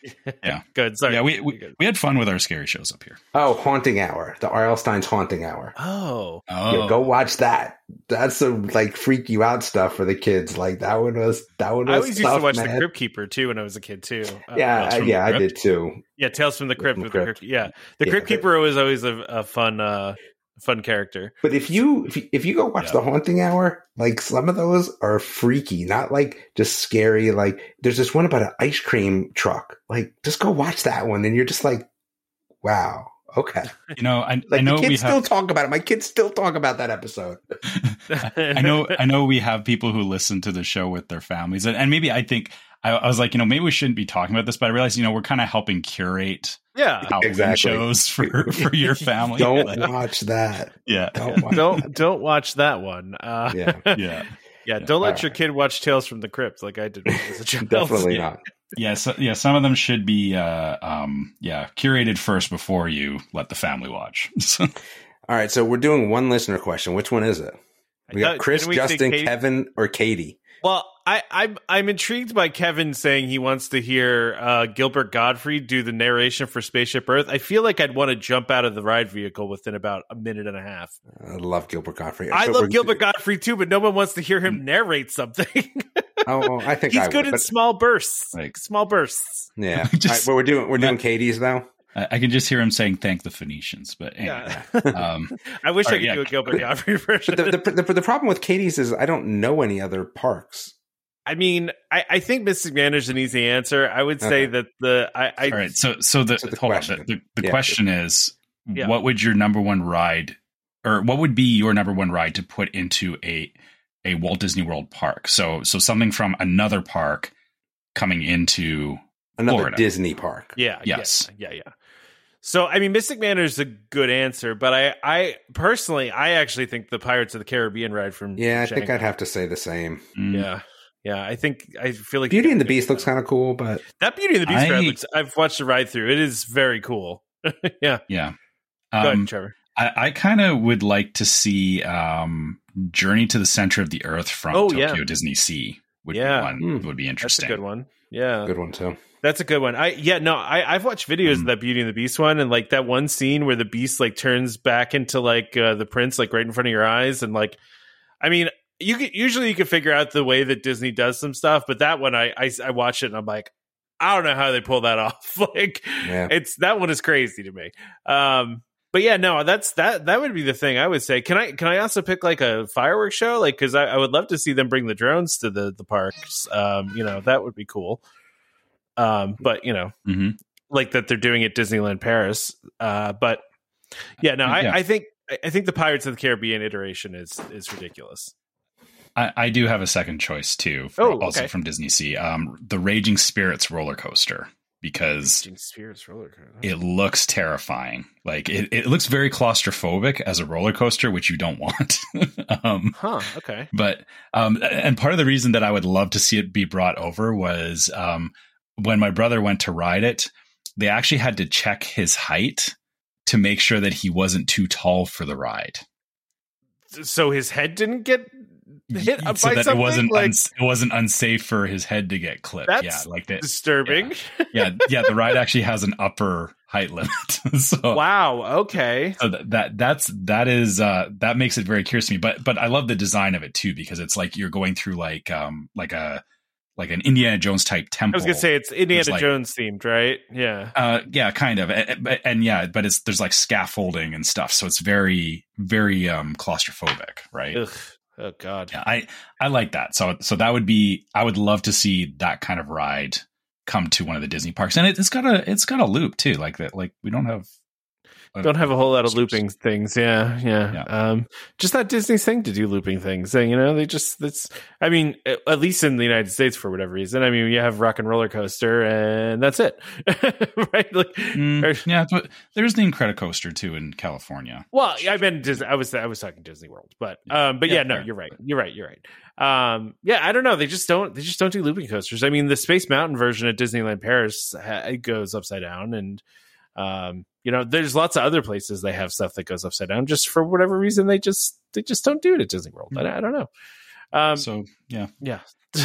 Speaker 4: yeah.
Speaker 2: Good. Sorry.
Speaker 4: yeah. We, we we had fun with our scary shows up here.
Speaker 3: Oh, Haunting Hour. The R.L. Stine's Haunting Hour.
Speaker 2: Oh,
Speaker 4: Oh,
Speaker 3: Yeah, go watch that. That's some like freak you out stuff for the kids. Like that one was that one was
Speaker 2: I always used to watch
Speaker 3: man.
Speaker 2: The Crypt Keeper too when I was a kid too. Uh,
Speaker 3: Yeah,
Speaker 4: Tales
Speaker 3: I- yeah, I did too.
Speaker 2: yeah, Tales from the Crypt.
Speaker 3: from the
Speaker 2: with the
Speaker 3: Crypt.
Speaker 2: Crypt- Yeah, the
Speaker 3: Yeah,
Speaker 2: Crypt Keeper was always a, a fun, uh, fun character.
Speaker 3: But if you if you, if you go watch
Speaker 4: Yeah.
Speaker 3: the Haunting Hour, like some of those are freaky, not like just scary. Like there's this one about an ice cream truck. Like just go watch that one, and you're just like, wow, okay.
Speaker 4: you know, I,
Speaker 3: Like
Speaker 4: I know
Speaker 3: the
Speaker 4: we
Speaker 3: kids
Speaker 4: have.
Speaker 3: still talk about it. My kids still talk about that episode.
Speaker 4: I know, I know we have people who listen to the show with their families, and, and maybe I think I, I was like, you know, maybe we shouldn't be talking about this, but I realized, you know, we're kind of helping curate
Speaker 2: yeah.
Speaker 3: Exactly.
Speaker 4: shows for for your family.
Speaker 3: Don't
Speaker 4: Like,
Speaker 3: watch that.
Speaker 4: yeah,
Speaker 3: Don't watch
Speaker 2: Don't don't watch that one. Uh,
Speaker 3: Yeah.
Speaker 2: yeah,
Speaker 4: yeah.
Speaker 2: yeah. Don't let
Speaker 3: All
Speaker 2: your
Speaker 3: right.
Speaker 2: kid watch Tales from the Crypt like I did when a child.
Speaker 3: Definitely not.
Speaker 4: yeah so, yeah some of them should be uh um yeah curated first before you let the family watch
Speaker 3: All right, so we're doing one listener question. Which one is it? We got Chris,
Speaker 2: we
Speaker 3: Justin, Kevin, or Katie.
Speaker 2: Well, I, I'm I'm intrigued by Kevin saying he wants to hear uh, Gilbert Gottfried do the narration for Spaceship Earth. I feel like I'd want to jump out of the ride vehicle within about a minute and a half.
Speaker 3: I love Gilbert Gottfried.
Speaker 2: I
Speaker 3: So
Speaker 2: love
Speaker 3: we're-
Speaker 2: Gilbert Gottfried too, but no one wants to hear him narrate something.
Speaker 3: Oh, I think
Speaker 2: He's
Speaker 3: I
Speaker 2: good
Speaker 3: would,
Speaker 2: in
Speaker 3: but-
Speaker 2: small bursts.
Speaker 4: Like-
Speaker 2: small bursts.
Speaker 3: Yeah.
Speaker 4: Just-
Speaker 3: All right, well, we're doing we're doing Katie's though.
Speaker 4: I, I can just hear him saying thank the Phoenicians but anyway.
Speaker 2: Yeah.
Speaker 4: um
Speaker 2: I wish I could
Speaker 4: yeah.
Speaker 2: do a Gilbert Gottfried version.
Speaker 3: But the, the, the, the problem with Katie's is I don't know any other parks.
Speaker 2: I mean, I, I think Mystic Manor is an easy answer. I would say
Speaker 3: Okay.
Speaker 2: that the I, I
Speaker 4: all right so so the,
Speaker 3: So the
Speaker 4: hold
Speaker 3: question.
Speaker 4: on the, the, the
Speaker 3: Yeah.
Speaker 4: question is
Speaker 2: Yeah.
Speaker 4: what would your number one ride or what would be your number one ride to put into a a Walt Disney World park so so something from another park coming into
Speaker 3: Another
Speaker 4: Florida.
Speaker 3: Disney park.
Speaker 2: Yeah.
Speaker 4: Yes.
Speaker 2: Yeah, yeah. Yeah. So I mean, Mystic Manor is a good answer, but I, I personally, I actually think the Pirates of the Caribbean ride from
Speaker 3: Yeah, I think I'd have to say the same.
Speaker 4: Mm,
Speaker 2: Yeah, yeah. I think I feel like
Speaker 3: Beauty and the Beast looks kind of cool, but
Speaker 2: that Beauty and the Beast
Speaker 4: I-
Speaker 2: ride looks. I've watched the ride through. It is very cool. yeah.
Speaker 4: yeah
Speaker 2: Go
Speaker 4: um,
Speaker 2: ahead, Trevor.
Speaker 4: I, I kind of would like to see um, Journey to the Center of the Earth from
Speaker 2: Oh,
Speaker 4: Tokyo
Speaker 2: yeah.
Speaker 4: Disney Sea. would
Speaker 2: Yeah.
Speaker 4: be one
Speaker 3: Hmm.
Speaker 4: would be
Speaker 2: That's a
Speaker 4: interesting.
Speaker 2: good one. Yeah.
Speaker 3: Good one too.
Speaker 2: That's a good one. I yeah no I I've watched videos of
Speaker 4: Mm.
Speaker 2: that Beauty and the Beast one and like that one scene where the Beast like turns back into like uh, the prince like right in front of your eyes and like I mean you could usually you can figure out the way that Disney does some stuff but that one I I, I watched it and I'm like I don't know how they pull that off like
Speaker 3: Yeah.
Speaker 2: it's that one is crazy to me. Um but yeah, no, that's that that would be the thing I would say. Can I can I also pick like a fireworks show? Like because I, I would love to see them bring the drones to the the parks. Um, you know, that would be cool. Um, but you know,
Speaker 4: hmm
Speaker 2: like that they're doing at Disneyland Paris. Uh, but yeah, no, I,
Speaker 4: Yeah.
Speaker 2: I think I think the Pirates of the Caribbean iteration is is ridiculous.
Speaker 4: I, I do have a second choice too, for-
Speaker 2: Oh,
Speaker 4: also from Disney Sea. Um, the Raging Spirits roller coaster because
Speaker 2: Raging Spirits roller coaster.
Speaker 4: it looks terrifying. Like it, it looks very claustrophobic as a roller coaster, which you don't want. um,
Speaker 2: Huh. Okay.
Speaker 4: but um, and part of the reason that I would love to see it be brought over was um, when my brother went to ride it, they actually had to check his height to make sure that he wasn't too tall for the ride.
Speaker 2: So his head didn't get hit
Speaker 4: so
Speaker 2: by
Speaker 4: that
Speaker 2: something
Speaker 4: it wasn't
Speaker 2: like
Speaker 4: uns- it wasn't unsafe for his head to get clipped.
Speaker 2: That's
Speaker 4: yeah, like that.
Speaker 2: disturbing.
Speaker 4: yeah, yeah. The ride actually has an upper height limit. so
Speaker 2: Wow. Okay.
Speaker 4: so that, that that's that is uh that makes it very curious to me but but i love the design of it too because it's like you're going through like um like a like an indiana jones type temple
Speaker 2: I was gonna say it's Indiana
Speaker 4: like-
Speaker 2: Jones themed, right? Yeah.
Speaker 4: uh yeah kind of and, and- and yeah but it's there's like scaffolding and stuff so it's very very um claustrophobic right
Speaker 2: Ugh. Oh God.
Speaker 4: yeah i i like that so so that would be i would love to see that kind of ride come to one of the disney parks and it, it's got a it's got a loop too like that like we don't have
Speaker 2: Don't have a whole lot of looping things. Yeah, yeah.
Speaker 4: Yeah.
Speaker 2: Um, just not Disney's thing to do looping things. And, you know, they just that's. I mean, at least in the United States, for whatever reason. I mean, you have Rock and Roller Coaster, and that's it, right? Like,
Speaker 4: Mm,
Speaker 2: or-
Speaker 4: yeah but there's the Incredicoaster too in california
Speaker 2: Well, I meant Disney. I was I was talking Disney World, but um, but yeah,
Speaker 4: Yeah,
Speaker 2: no,
Speaker 4: fair.
Speaker 2: you're right. You're right. You're right. Um, yeah, I don't know. They just don't. They just don't do looping coasters. I mean, the Space Mountain version at Disneyland Paris ha- it goes upside down, and um, you know, there's lots of other places they have stuff that goes upside down. Just for whatever reason, they just they just don't do it at Disney World. I, I don't know. Um,
Speaker 4: so yeah
Speaker 2: yeah.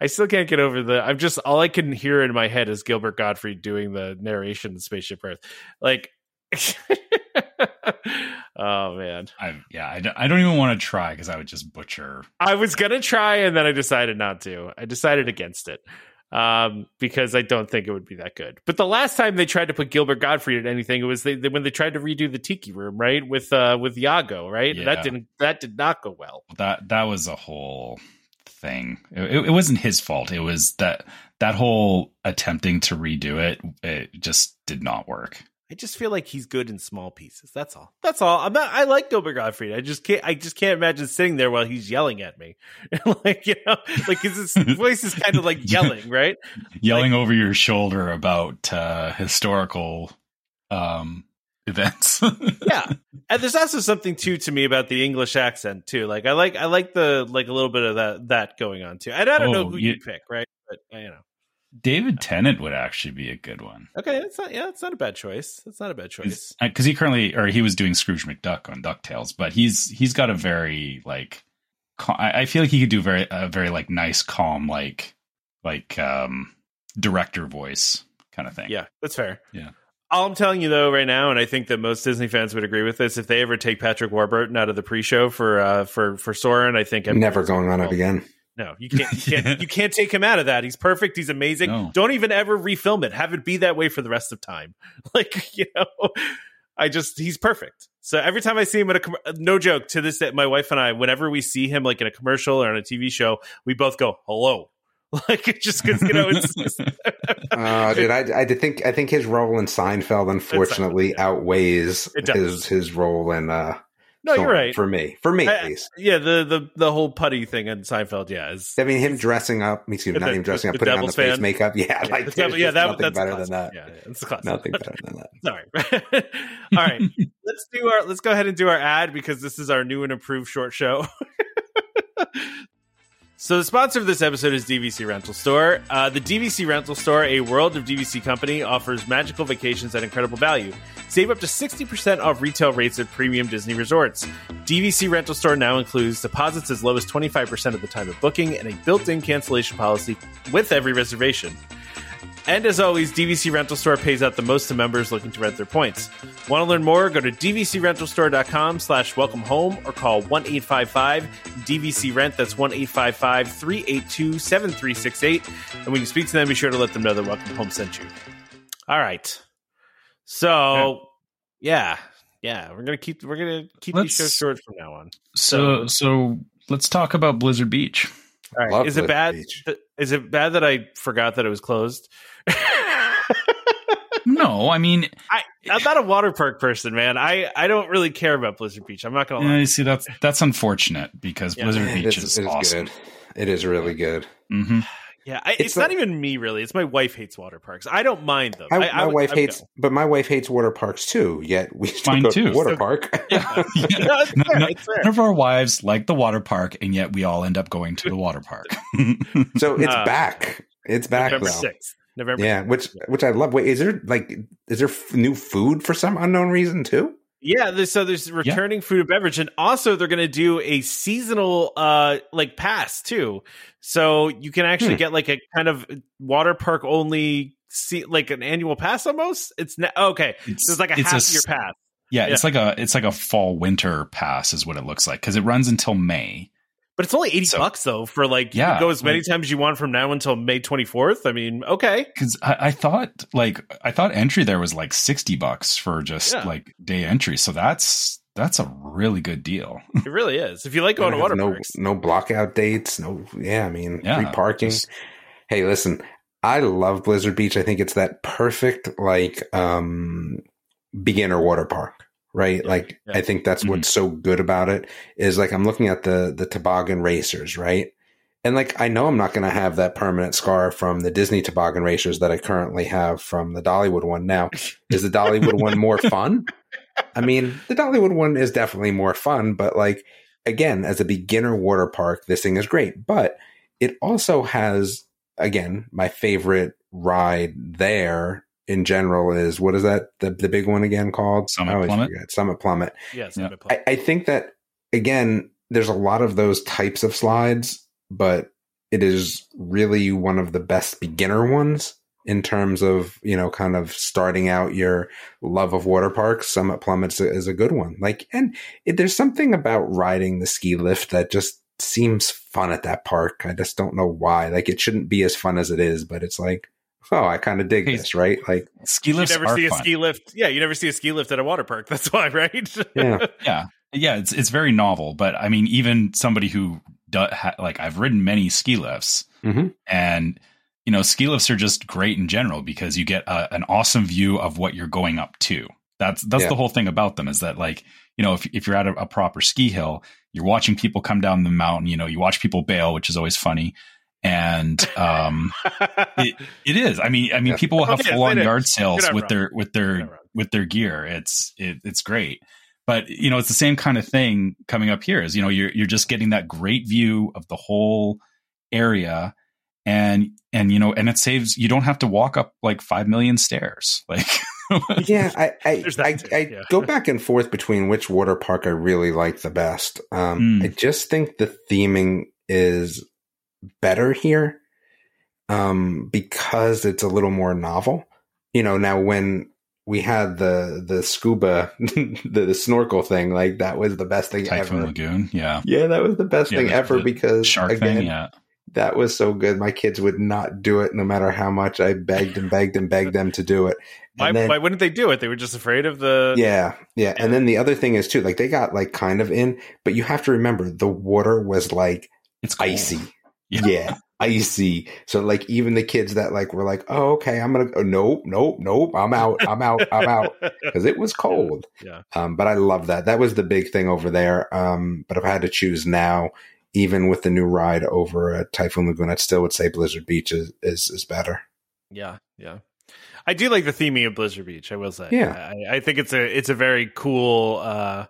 Speaker 2: I still can't get over the. I'm just all I can hear in my head is Gilbert Gottfried doing the narration in Spaceship Earth. Like, oh man,
Speaker 4: I yeah, I I don't even want to try because I would just butcher.
Speaker 2: I was gonna try and then I decided not to. I decided against it um, because I don't think it would be that good. But the last time they tried to put Gilbert Gottfried at anything, it was they, they- when they tried to redo the Tiki Room, right? With uh, with Iago, right?
Speaker 4: Yeah.
Speaker 2: That didn't that did not go well.
Speaker 4: That that was a whole thing. It, it wasn't his fault. It was that that whole attempting to redo it. It just did not work.
Speaker 2: I just feel like he's good in small pieces. That's all. That's all. I'm not. I like Gilbert Gottfried. I just can't. I just can't imagine sitting there while he's yelling at me, like you know, like his voice is kind of like yelling, right?
Speaker 4: Yelling over your shoulder about uh, historical um, events.
Speaker 2: Yeah, and there's also something too to me about the English accent too. Like I like I like the like a little bit of that that going on too. And I don't know
Speaker 4: Oh,
Speaker 2: who
Speaker 4: you-
Speaker 2: pick, right? But you know,
Speaker 4: David Tennant would actually be a good one
Speaker 2: okay, that's not yeah, it's not a bad choice. That's not a bad choice.
Speaker 4: because he currently or he was doing Scrooge McDuck on Ducktales, but he's he's got a very like cal- I, I feel like he could do very a very like nice calm like like um director voice kind of thing.
Speaker 2: Yeah, that's fair.
Speaker 4: Yeah.
Speaker 2: All I'm telling you though, right now, and I think that most Disney fans would agree with this, if they ever take Patrick Warburton out of the pre-show for uh, for for Soarin', I think
Speaker 3: Never going on it again.
Speaker 2: No, you can't. You can't, you can't take him out of that. He's perfect. He's amazing.
Speaker 4: No.
Speaker 2: Don't even ever refilm it. Have it be that way for the rest of time. Like you know, I just he's perfect. So every time I see him in a com- no joke to this day, my wife and I, whenever we see him like in a commercial or on a TV show, we both go hello. Like it just because you know it's just,
Speaker 3: Uh, dude, I, I think I think his role in Seinfeld unfortunately
Speaker 2: yeah.
Speaker 3: outweighs his his role in. Uh,
Speaker 2: no, you're right.
Speaker 3: for me. For me, at least.
Speaker 2: Yeah, the the the whole putty thing on Seinfeld, yeah, is
Speaker 3: I mean, him dressing up. Me, not
Speaker 2: The-
Speaker 3: even dressing up, putting on the
Speaker 2: Devil's
Speaker 3: face makeup. Yeah,
Speaker 2: yeah,
Speaker 3: like
Speaker 2: devil- yeah, that,
Speaker 3: nothing
Speaker 2: that's
Speaker 3: better than that.
Speaker 2: Yeah, yeah, it's a classic.
Speaker 3: Nothing better than that.
Speaker 2: Sorry. All right. let's do our let's go ahead and do our ad because this is our new and improved short show. So the sponsor of this episode is DVC Rental Store. Uh, the DVC Rental Store, a world of DVC company, offers magical vacations at incredible value. Save up to 60% off retail rates at premium Disney resorts. DVC Rental Store now includes deposits as low as 25% of the time of booking and a built-in cancellation policy with every reservation. And as always, DVC Rental Store pays out the most to members looking to rent their points. Want to learn more? Go to dvcrentalstore.com slash welcome home or call 1-855-DVC-RENT. That's 1-855-382-7368. And when you speak to them, be sure to let them know that Welcome Home sent you. All right. So, yeah. Yeah, we're gonna keep we're gonna keep
Speaker 4: Let's-
Speaker 2: these shows short from now on.
Speaker 4: So so let's talk about Blizzard Beach.
Speaker 2: All right.
Speaker 3: Love
Speaker 2: Is it bad?
Speaker 3: Beach.
Speaker 2: th- Is it bad that I forgot that it was closed?
Speaker 4: No, I mean,
Speaker 2: I, I'm not a water park person, man. I, I don't really care about Blizzard Beach. I'm not gonna lie.
Speaker 4: yeah, you see that's that's unfortunate because
Speaker 2: Yeah.
Speaker 4: Blizzard Beach
Speaker 3: is,
Speaker 4: is,
Speaker 3: it is
Speaker 4: awesome.
Speaker 3: good. It is really good.
Speaker 4: hmm
Speaker 2: Yeah, I, it's,
Speaker 3: It's
Speaker 2: not even me really. It's my wife hates water parks. I don't mind them.
Speaker 3: I,
Speaker 2: I,
Speaker 3: my
Speaker 2: I
Speaker 3: wife
Speaker 2: I
Speaker 3: hates,
Speaker 2: go.
Speaker 3: but my wife hates water parks too. Yet we still
Speaker 4: Mine
Speaker 3: go
Speaker 4: too.
Speaker 3: to water
Speaker 2: So-
Speaker 3: park.
Speaker 4: Yeah. Yeah.
Speaker 2: No, it's fair,
Speaker 4: no,
Speaker 2: it's.
Speaker 4: None of our wives like the water park, and yet we all end up going to the water park.
Speaker 3: so it's
Speaker 2: Uh,
Speaker 3: back. It's back
Speaker 2: November
Speaker 3: though.
Speaker 2: sixth. November.
Speaker 3: Yeah, which which I love. Wait, is there like is there f- new food for some unknown reason too?
Speaker 2: Yeah, there's, so there's returning food and beverage, and also they're going to do a seasonal uh like pass too. So you can actually
Speaker 3: Hmm.
Speaker 2: get like a kind of water park only see like an annual pass almost. It's ne- okay.
Speaker 4: it's,
Speaker 2: So it's like a
Speaker 4: it's
Speaker 2: half
Speaker 4: s-
Speaker 2: year pass.
Speaker 4: Yeah, it's like a it's like a fall winter pass is what it looks like because it runs until May.
Speaker 2: But it's only 80
Speaker 4: So-
Speaker 2: bucks though for like you
Speaker 4: Yeah,
Speaker 2: can go as many
Speaker 4: like-
Speaker 2: times as you want from now until May 24th. I mean, okay.
Speaker 4: Because I, I thought like I thought entry there was like sixty bucks for just
Speaker 2: Yeah.
Speaker 4: like day entry, so that's that's a really good deal.
Speaker 2: It really is. If you like going to water
Speaker 3: no
Speaker 2: parks.
Speaker 3: no blockout dates. No, yeah, I mean
Speaker 4: Yeah,
Speaker 3: free parking.
Speaker 4: just-
Speaker 3: hey, listen, I love Blizzard Beach. I think it's that perfect like um beginner water park, right? Like
Speaker 2: yeah.
Speaker 3: I think that's mm-hmm. what's so good about it is like I'm looking at the the toboggan racers, right? And like I know I'm not going to have that permanent scar from the Disney toboggan racers that I currently have from the Dollywood one. Now, is the Dollywood one more fun? I mean, the Dollywood one is definitely more fun, but like again, as a beginner water park, this thing is great. But it also has, again, my favorite ride there in general is what is that the the big one again called?
Speaker 4: Summit
Speaker 3: I always
Speaker 4: Plummet?
Speaker 3: forget. Summit Plummet.
Speaker 2: Yes,
Speaker 4: Yeah.
Speaker 3: I, I think that again, there's a lot of those types of slides, but it is really one of the best beginner ones in terms of you know kind of starting out your love of water parks. Summit Plummet is a good one. Like, and it, there's something about riding the ski lift that just seems fun at that park. I just don't know why. Like, it shouldn't be as fun as it is, but it's like. Oh, I kind of dig
Speaker 4: Hey,
Speaker 3: this, right? Like,
Speaker 4: Ski lifts.
Speaker 2: You never
Speaker 4: are
Speaker 2: see a
Speaker 4: fun.
Speaker 2: ski lift. Yeah, you never see a ski lift at a water park. That's why, right?
Speaker 3: Yeah.
Speaker 4: yeah, yeah, it's it's very novel. But I mean, even somebody who do, ha, like I've ridden many ski lifts,
Speaker 3: Mhm.
Speaker 4: and you know, ski lifts are just great in general because you get a, an awesome view of what you're going up to. That's that's
Speaker 3: Yeah.
Speaker 4: the whole thing about them is that like you know if if you're at a, a proper ski hill, you're watching people come down the mountain. You know, you watch people bail, which is always funny. And um, it, it is. I mean, I mean,
Speaker 3: Yeah.
Speaker 4: people will have
Speaker 2: It is,
Speaker 4: full on yard sales with
Speaker 2: wrong.
Speaker 4: their with their with their gear. It's it, it's great. But you know, it's the same kind of thing coming up here. Is you know, you're you're just getting that great view of the whole area, and and you know, and it saves. You don't have to walk up like five million stairs. Like,
Speaker 3: yeah, I I, I,
Speaker 2: too,
Speaker 3: I
Speaker 2: yeah.
Speaker 3: go back and forth between which water park I really like the best. Um,
Speaker 4: Mm.
Speaker 3: I just think the theming is better here um, because it's a little more novel. You know, now when we had the the scuba the, the snorkel thing, like that was the best thing ever.
Speaker 4: Typhoon
Speaker 3: ever.
Speaker 4: Lagoon, yeah,
Speaker 3: Yeah, that was the best
Speaker 4: Yeah,
Speaker 3: thing
Speaker 4: the-
Speaker 3: ever
Speaker 4: the
Speaker 3: because
Speaker 4: shark
Speaker 3: again,
Speaker 4: thing, yeah.
Speaker 3: that was so good. My kids would not do it, no matter how much I begged and begged and begged them to do it.
Speaker 2: why,
Speaker 3: then-
Speaker 2: why wouldn't they do it? They were just afraid of the.
Speaker 3: yeah, yeah.
Speaker 2: Yeah.
Speaker 3: And then the other thing is too, like they got like kind of in, but you have to remember the water was like
Speaker 4: It's cold.
Speaker 3: icy.
Speaker 4: Yeah.
Speaker 3: Yeah. icy. So like even the kids that like were like, oh okay, I'm gonna go. Nope, nope, nope. I'm out. I'm out. I'm out because it was cold.
Speaker 2: Yeah.
Speaker 3: Um, but I love that. That was the big thing over there. Um, but if I had to choose now, even with the new ride over at Typhoon Lagoon, I still would say Blizzard Beach is is, is better.
Speaker 2: Yeah, yeah. I do like the theming of Blizzard Beach. I will say.
Speaker 3: Yeah.
Speaker 2: I, I think it's a it's a very cool. uh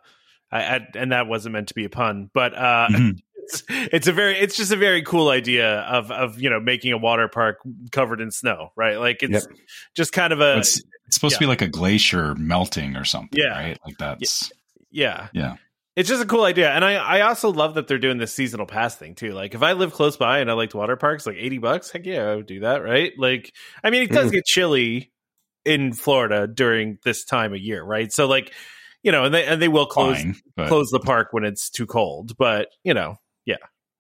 Speaker 2: I, I and that wasn't meant to be a pun, but uh
Speaker 4: Mhm.
Speaker 2: It's, it's a very it's just a very cool idea of of you know making a water park covered in snow, right? Like it's
Speaker 3: Yep.
Speaker 2: just kind of a
Speaker 4: it's, it's supposed to be like a glacier melting or something,
Speaker 2: Yeah.
Speaker 4: right? Like that's
Speaker 2: yeah.
Speaker 4: yeah.
Speaker 2: It's just a cool idea. And I, I also love that they're doing this seasonal pass thing too. Like if I live close by and I liked water parks, like 80 bucks, heck yeah, I would do that, right? Like I mean it does
Speaker 3: Mm.
Speaker 2: get chilly in Florida during this time of year, right? So like, you know, and they and they will close
Speaker 4: Fine, but
Speaker 2: close the park when it's too cold. But, you know, yeah.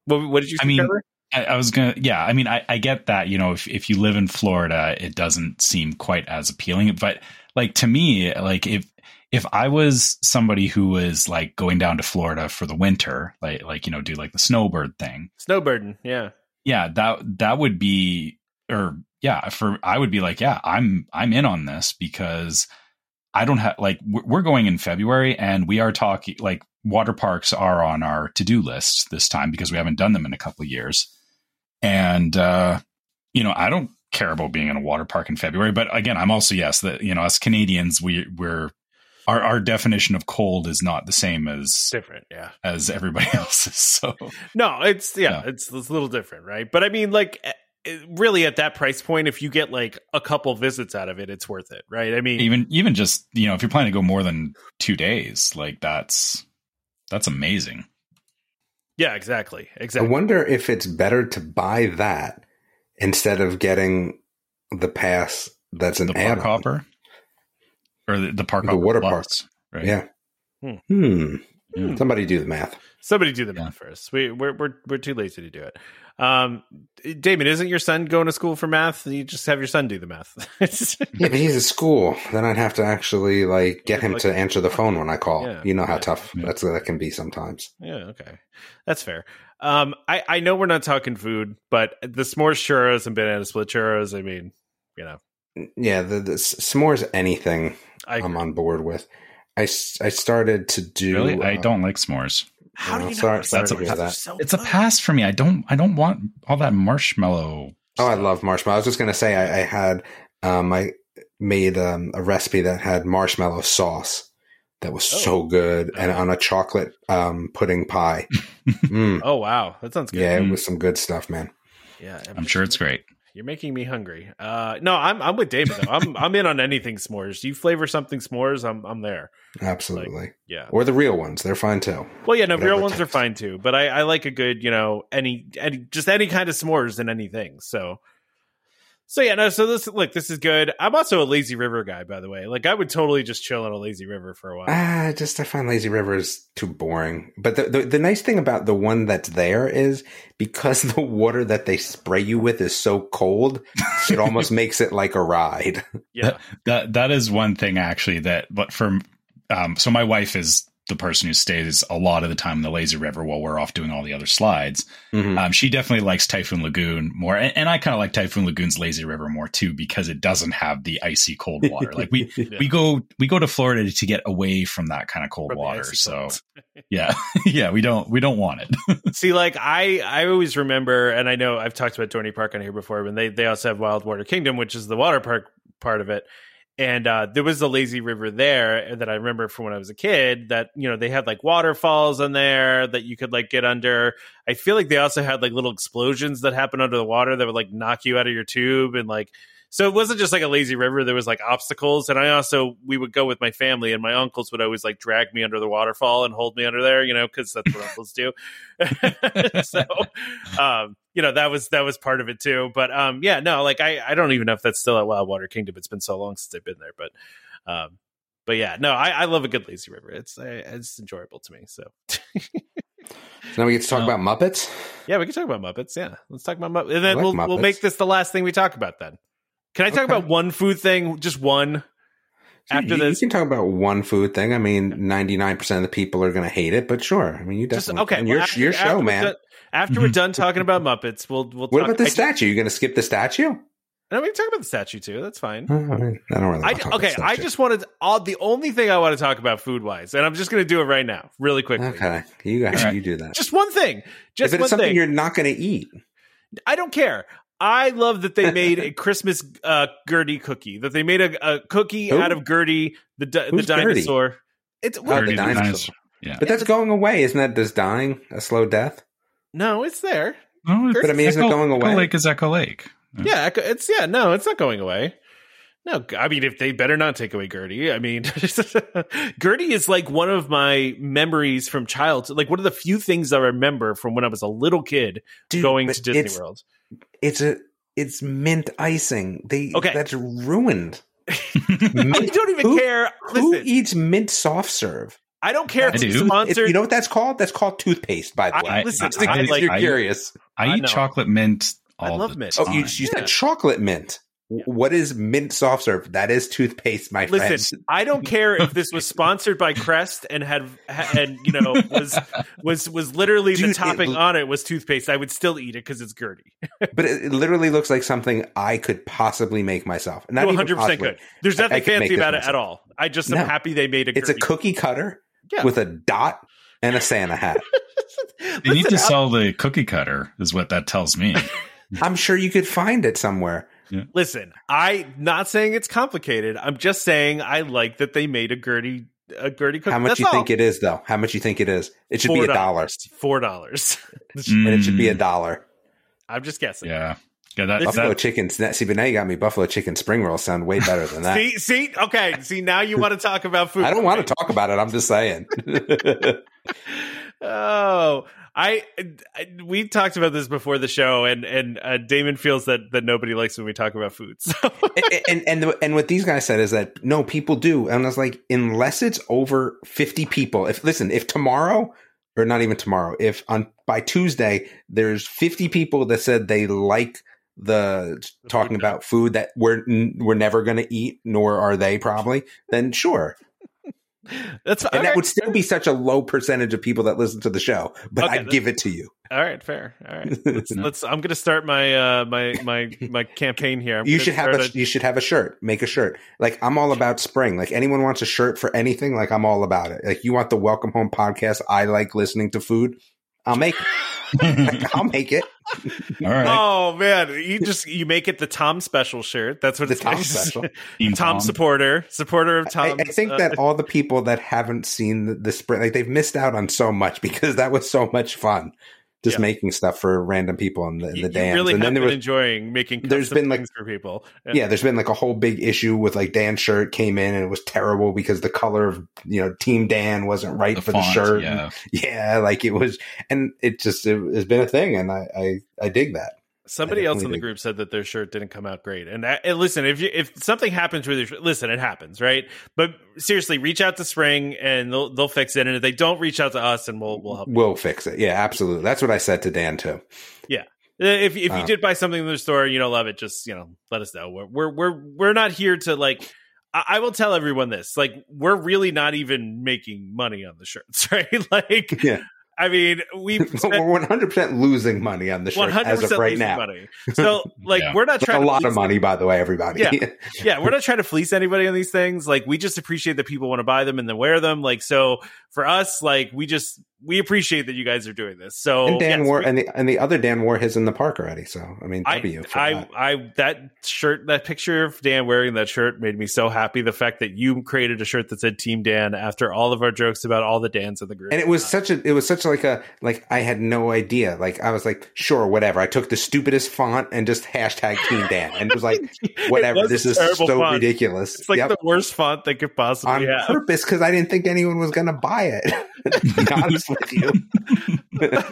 Speaker 2: What, what did you
Speaker 4: I mean, I, I was gonna, yeah. I mean, I, I get that. You know, if if you live in Florida, it doesn't seem quite as appealing. But like to me, like if if I was somebody who was like going down to Florida for the winter, like like you know, do like the snowbird thing,
Speaker 2: snowbirding, yeah.
Speaker 4: yeah, that that would be, or yeah, for I would be like, yeah, I'm I'm in on this because I don't have like we're going in February and we are talking like water parks are on our to do list this time because we haven't done them in a couple of years, and uh, you know I don't care about being in a water park in February, but again, I'm also yes that you know us Canadians we we're our our definition of cold is not the same as
Speaker 2: Different, yeah.
Speaker 4: as everybody else's, so.
Speaker 2: No, it's yeah,
Speaker 4: Yeah.
Speaker 2: It's, it's a little different, right? But I mean, like, really, at that price point, if you get like a couple visits out of it, it's worth it, right? I mean,
Speaker 4: even even just you know if you're planning to go more than two days like that's that's amazing
Speaker 2: yeah, exactly, exactly I
Speaker 3: wonder if it's better to buy that instead of getting the pass that's an
Speaker 4: the park
Speaker 3: add-on.
Speaker 4: hopper or the, the park
Speaker 3: The water
Speaker 4: plus, right
Speaker 3: Yeah.
Speaker 2: Hmm.
Speaker 3: Hmm.
Speaker 4: Yeah.
Speaker 3: Somebody do the math.
Speaker 2: Somebody do the
Speaker 4: Yeah.
Speaker 2: math first. We we're we're we're too lazy to do it. Um, Damon, isn't your son going to school for math? You just have your son do the math.
Speaker 3: Yeah, but he's at school. Then I'd have to actually like get him
Speaker 2: Like-
Speaker 3: to answer the phone when I call.
Speaker 2: Yeah.
Speaker 3: You know how
Speaker 2: Yeah.
Speaker 3: tough
Speaker 4: Yeah.
Speaker 3: that's that can be sometimes.
Speaker 2: Yeah, okay. That's fair. Um, I, I know we're not talking food, but the s'mores churros and banana split churros, I mean, you know,
Speaker 3: Yeah, the, the s'mores anything
Speaker 2: I
Speaker 3: I'm on board with. I I started to do.
Speaker 4: really i
Speaker 3: uh,
Speaker 4: don't like s'mores
Speaker 2: how do you
Speaker 3: sorry-
Speaker 2: not
Speaker 3: sorry
Speaker 2: like
Speaker 3: to
Speaker 2: s'mores?
Speaker 3: that.
Speaker 2: so
Speaker 4: it's a
Speaker 2: good.
Speaker 4: pass for me i don't i don't want all that marshmallow
Speaker 3: Oh, I love marshmallow. I was just gonna say I, I had um I made um, a recipe that had marshmallow sauce that was
Speaker 2: Oh.
Speaker 3: so good, and
Speaker 2: Oh.
Speaker 3: on a chocolate um pudding pie. Mm.
Speaker 2: Oh wow, that sounds good.
Speaker 3: Yeah, it
Speaker 4: Mm.
Speaker 3: was some good stuff, man.
Speaker 2: yeah.
Speaker 4: i'm sure it's great
Speaker 2: You're making me hungry. Uh, no, I'm I'm with David though. I'm I'm in on anything s'mores. You flavor something s'mores, I'm I'm there.
Speaker 3: Absolutely.
Speaker 2: Yeah.
Speaker 3: or the real ones, they're fine too.
Speaker 2: Well, yeah, no,
Speaker 3: Whatever
Speaker 2: real ones are fine too. But I I like a good, you know, any any just any kind of s'mores in anything. So. So yeah, no. So this look, this is good. I'm also a lazy river guy, by the way. Like I would totally just chill on a lazy river for a while.
Speaker 3: Ah, just I find Lazy rivers too boring. But the, the the nice thing about the one that's there is because the water that they spray you with is so cold, it almost makes it like a ride.
Speaker 2: yeah,
Speaker 4: that that is one thing actually that but for um so my wife is the person who stays a lot of the time in the lazy river while we're off doing all the other slides
Speaker 3: Mhm.
Speaker 4: Um, she definitely likes Typhoon Lagoon more, and, and I kind of like Typhoon Lagoon's lazy river more too because it doesn't have the icy cold water. Like we
Speaker 2: Yeah.
Speaker 4: we go we go to Florida to get away from that kind of cold
Speaker 2: From
Speaker 4: water. So yeah, yeah, we don't we don't want it.
Speaker 2: See, like I, I always remember, and I know I've talked about Dorney Park on here before, but they they also have Wild Water Kingdom, which is the water park part of it. And uh, there was a lazy river there that I remember from when I was a kid. That you know they had like waterfalls in there that you could like get under. I feel like they also had like little explosions that happen under the water that would like knock you out of your tube and like. So it wasn't just like a lazy river. There was like obstacles, and I also we would go with my family, and my uncles would always like drag me under the waterfall and hold me under there, you know, because that's what uncles do. so, um, you know, that was that was part of it too. But um, yeah, no, like I I don't even know if that's still at Wild Water Kingdom. It's been so long since I've been there, but um, but yeah, no, I, I love a good lazy river. It's it's enjoyable to me. So
Speaker 3: now we get to talk
Speaker 4: Well-
Speaker 3: about Muppets.
Speaker 2: yeah, we can talk about Muppets. Yeah, let's talk about Muppets, and then
Speaker 3: like
Speaker 2: we'll we'll make this the last thing we talk about. Then can I talk
Speaker 3: Okay.
Speaker 2: about one food thing? Just one. After
Speaker 3: you,
Speaker 2: this,
Speaker 3: you can talk about one food thing. I mean, ninety nine percent of the people are going to hate it, but sure. I mean, you
Speaker 2: just
Speaker 3: definitely.
Speaker 2: okay.
Speaker 3: and
Speaker 2: well,
Speaker 3: your
Speaker 2: after-
Speaker 3: your show, man.
Speaker 2: After we're done talking about Muppets, we'll we'll.
Speaker 3: What
Speaker 2: talk,
Speaker 3: about the
Speaker 2: I
Speaker 3: statue? You going to skip the statue?
Speaker 2: No, we can talk about the statue too. That's fine.
Speaker 3: Uh, I, don't really.
Speaker 2: I, okay, I just wanted all the only thing I want to talk about food wise, and I'm just going to do it right now, really quickly.
Speaker 3: Okay, you guys, you do that.
Speaker 2: Just one thing. Just
Speaker 3: if
Speaker 2: one
Speaker 3: it's something
Speaker 2: thing.
Speaker 3: you're not going to eat,
Speaker 2: I don't care. I love that they made a Christmas uh, Gertie cookie. That they made a, a cookie
Speaker 3: Who?
Speaker 2: out of Gertie, the di- the
Speaker 3: Who's Gertie?
Speaker 2: dinosaur. It's
Speaker 3: Oh, the
Speaker 4: Gertie
Speaker 3: dinosaur.
Speaker 4: Yeah.
Speaker 3: but that's going away, isn't that? Does dying a slow death?
Speaker 2: No, it's there.
Speaker 4: No,
Speaker 3: But I mean, isn't it
Speaker 4: Echo-
Speaker 3: going
Speaker 4: Echo
Speaker 3: away?
Speaker 4: Lake is Echo Lake.
Speaker 2: Yeah, Echo- it's yeah. No, it's not going away. No, I mean, if they better not take away Gertie. I mean, Gertie is like one of my memories from childhood. Like one of the few things I remember from when I was a little kid
Speaker 3: Dude,
Speaker 2: going to Disney
Speaker 3: it's,
Speaker 2: World.
Speaker 3: It's a it's mint icing. They
Speaker 2: Okay.
Speaker 3: that's ruined.
Speaker 2: I don't even
Speaker 3: Who-
Speaker 2: care.
Speaker 3: Who eats mint soft serve?
Speaker 2: I don't care if
Speaker 4: I
Speaker 2: it's
Speaker 4: do.
Speaker 3: It's-
Speaker 2: sponsored.
Speaker 3: you know what that's called? That's called toothpaste. By the way,
Speaker 4: I-
Speaker 2: listen,
Speaker 3: Just in
Speaker 2: I like-
Speaker 3: you're
Speaker 4: I-
Speaker 3: curious.
Speaker 4: I,
Speaker 2: I
Speaker 4: eat
Speaker 2: know.
Speaker 4: chocolate mint
Speaker 2: I love
Speaker 4: the
Speaker 2: mint.
Speaker 3: Oh,
Speaker 4: time.
Speaker 3: you, you
Speaker 2: Yeah.
Speaker 3: said chocolate mint. W- What is mint soft serve? That is toothpaste, my friend.
Speaker 2: Listen, I don't care if this was sponsored by Crest and had and you know was was was literally the
Speaker 3: Dude, it
Speaker 2: topping
Speaker 3: l-
Speaker 2: on it was toothpaste. I would still eat it because it's Gertie.
Speaker 3: but it, it literally looks like something I could possibly make myself. Not
Speaker 2: No, 100 percent good. There's
Speaker 3: I- I
Speaker 2: nothing fancy about it
Speaker 3: myself.
Speaker 2: at all. I just am
Speaker 3: No.
Speaker 2: happy they made a.
Speaker 3: It's a cookie cutter
Speaker 2: Yeah.
Speaker 3: with a dot and a Santa hat.
Speaker 4: They need to sell the cookie cutter, is what that tells me.
Speaker 3: I'm sure you could find it somewhere.
Speaker 2: Listen, I'm not saying it's complicated. I'm just saying I like that they made a Gertie a Gertie cookie.
Speaker 3: How much
Speaker 2: That's
Speaker 3: you
Speaker 2: all.
Speaker 3: think it is, though? How much you think it is? It should be a dollar,
Speaker 2: Four dollars.
Speaker 3: and it should be a
Speaker 4: Mm,
Speaker 3: dollar.
Speaker 2: I'm just guessing.
Speaker 4: Yeah. Yeah, that,
Speaker 3: Buffalo
Speaker 4: that,
Speaker 3: chicken. See, but now you got me. Buffalo chicken spring rolls sound way better than that.
Speaker 2: See, see, okay. See, now you want to talk about food.
Speaker 3: I don't want to talk about it. I'm just saying.
Speaker 2: Oh, I, I we talked about this before the show, and and uh, Damon feels that that nobody likes when we talk about food. So
Speaker 3: and and and, the, and what these guys said is that no, people do, and I was like, unless it's over fifty people. If listen, if tomorrow or not even tomorrow, if on by Tuesday there's fifty people that said they like the talking about food that we're we're never going to eat, nor are they probably, then sure,
Speaker 2: that's
Speaker 3: and
Speaker 2: okay.
Speaker 3: that would still be such a low percentage of people that listen to the show, but
Speaker 2: Okay,
Speaker 3: I'd give it to you.
Speaker 2: all right. Fair. All right. Let's, let's. I'm going to start my uh my my my campaign here. I'm
Speaker 3: you should have
Speaker 2: start
Speaker 3: a, you should have a shirt. Make a shirt. Like I'm all about spring. Like anyone wants a shirt for anything, like I'm all about it. Like you want the Welcome Home podcast. I like listening to food. I'll make it. I'll make it.
Speaker 4: all right.
Speaker 2: Oh man, you just you make it the Tom special shirt. That's what
Speaker 3: The
Speaker 2: it's
Speaker 3: Tom
Speaker 2: called.
Speaker 3: special.
Speaker 2: Tom
Speaker 4: Tom.
Speaker 2: supporter, supporter of
Speaker 3: I,
Speaker 2: Tom.
Speaker 3: I think that uh, all the people that haven't seen the, the spring, like they've missed out on so much because that was so much fun. Just
Speaker 2: Yeah.
Speaker 3: making stuff for random people in the, in
Speaker 2: you,
Speaker 3: the
Speaker 2: you
Speaker 3: dance.
Speaker 2: really
Speaker 3: and
Speaker 2: have
Speaker 3: then there
Speaker 2: been
Speaker 3: was
Speaker 2: enjoying making.
Speaker 3: there's
Speaker 2: custom
Speaker 3: been, like-
Speaker 2: things for people.
Speaker 3: yeah, there's been like a whole big issue with like Dan's shirt came in and it was terrible because the color of you know Team Dan wasn't right
Speaker 4: The
Speaker 3: for
Speaker 4: font,
Speaker 3: the shirt.
Speaker 4: yeah.
Speaker 3: yeah, like it was, and it just it has been a thing, and I I, I dig that.
Speaker 2: Somebody else in the group said that their shirt didn't come out great. And, I, and listen, if you, if something happens with your shirt, listen, it happens, right? But seriously, reach out to Spring and they'll they'll fix it. And if they don't, reach out to us and we'll we'll help.
Speaker 3: We'll fix it. Yeah, absolutely. That's what I said to Dan too.
Speaker 2: Yeah. If if you
Speaker 3: Uh.
Speaker 2: did buy something in the store and you don't love it, just you know let us know. We're we're we're we're not here to like. I I will tell everyone this: like, we're really not even making money on the shirts, right? like,
Speaker 3: Yeah.
Speaker 2: I mean, we've
Speaker 3: We're one hundred percent losing money on the shirt as of right now.
Speaker 2: money. So, like,
Speaker 4: Yeah.
Speaker 2: we're not
Speaker 3: Like a
Speaker 2: to
Speaker 3: lot of money, by the way, everybody.
Speaker 2: Yeah. yeah, we're not trying to fleece anybody on these things. Like, we just appreciate that people want to buy them and then wear them. Like, so for us, like, we just we appreciate that you guys are doing this. So
Speaker 3: and Dan
Speaker 2: yes,
Speaker 3: wore
Speaker 2: we-
Speaker 3: and the and the other Dan wore his in the park already. So I mean,
Speaker 2: I,
Speaker 3: W. for
Speaker 2: I,
Speaker 3: that.
Speaker 2: I, that shirt, that picture of Dan wearing that shirt made me so happy. The fact that you created a shirt that said Team Dan after all of our jokes about all the Dans in the group,
Speaker 3: and it was uh, such a it was such like a like I had no idea. Like I was like, sure, whatever. I took the stupidest font and just hashtag Team Dan, and it was like, whatever.
Speaker 2: was
Speaker 3: This is so
Speaker 2: font.
Speaker 3: ridiculous.
Speaker 2: It's like
Speaker 3: Yep.
Speaker 2: the worst font they could possibly
Speaker 3: on
Speaker 2: have.
Speaker 3: purpose because I didn't think anyone was going to buy it. to be honest with you,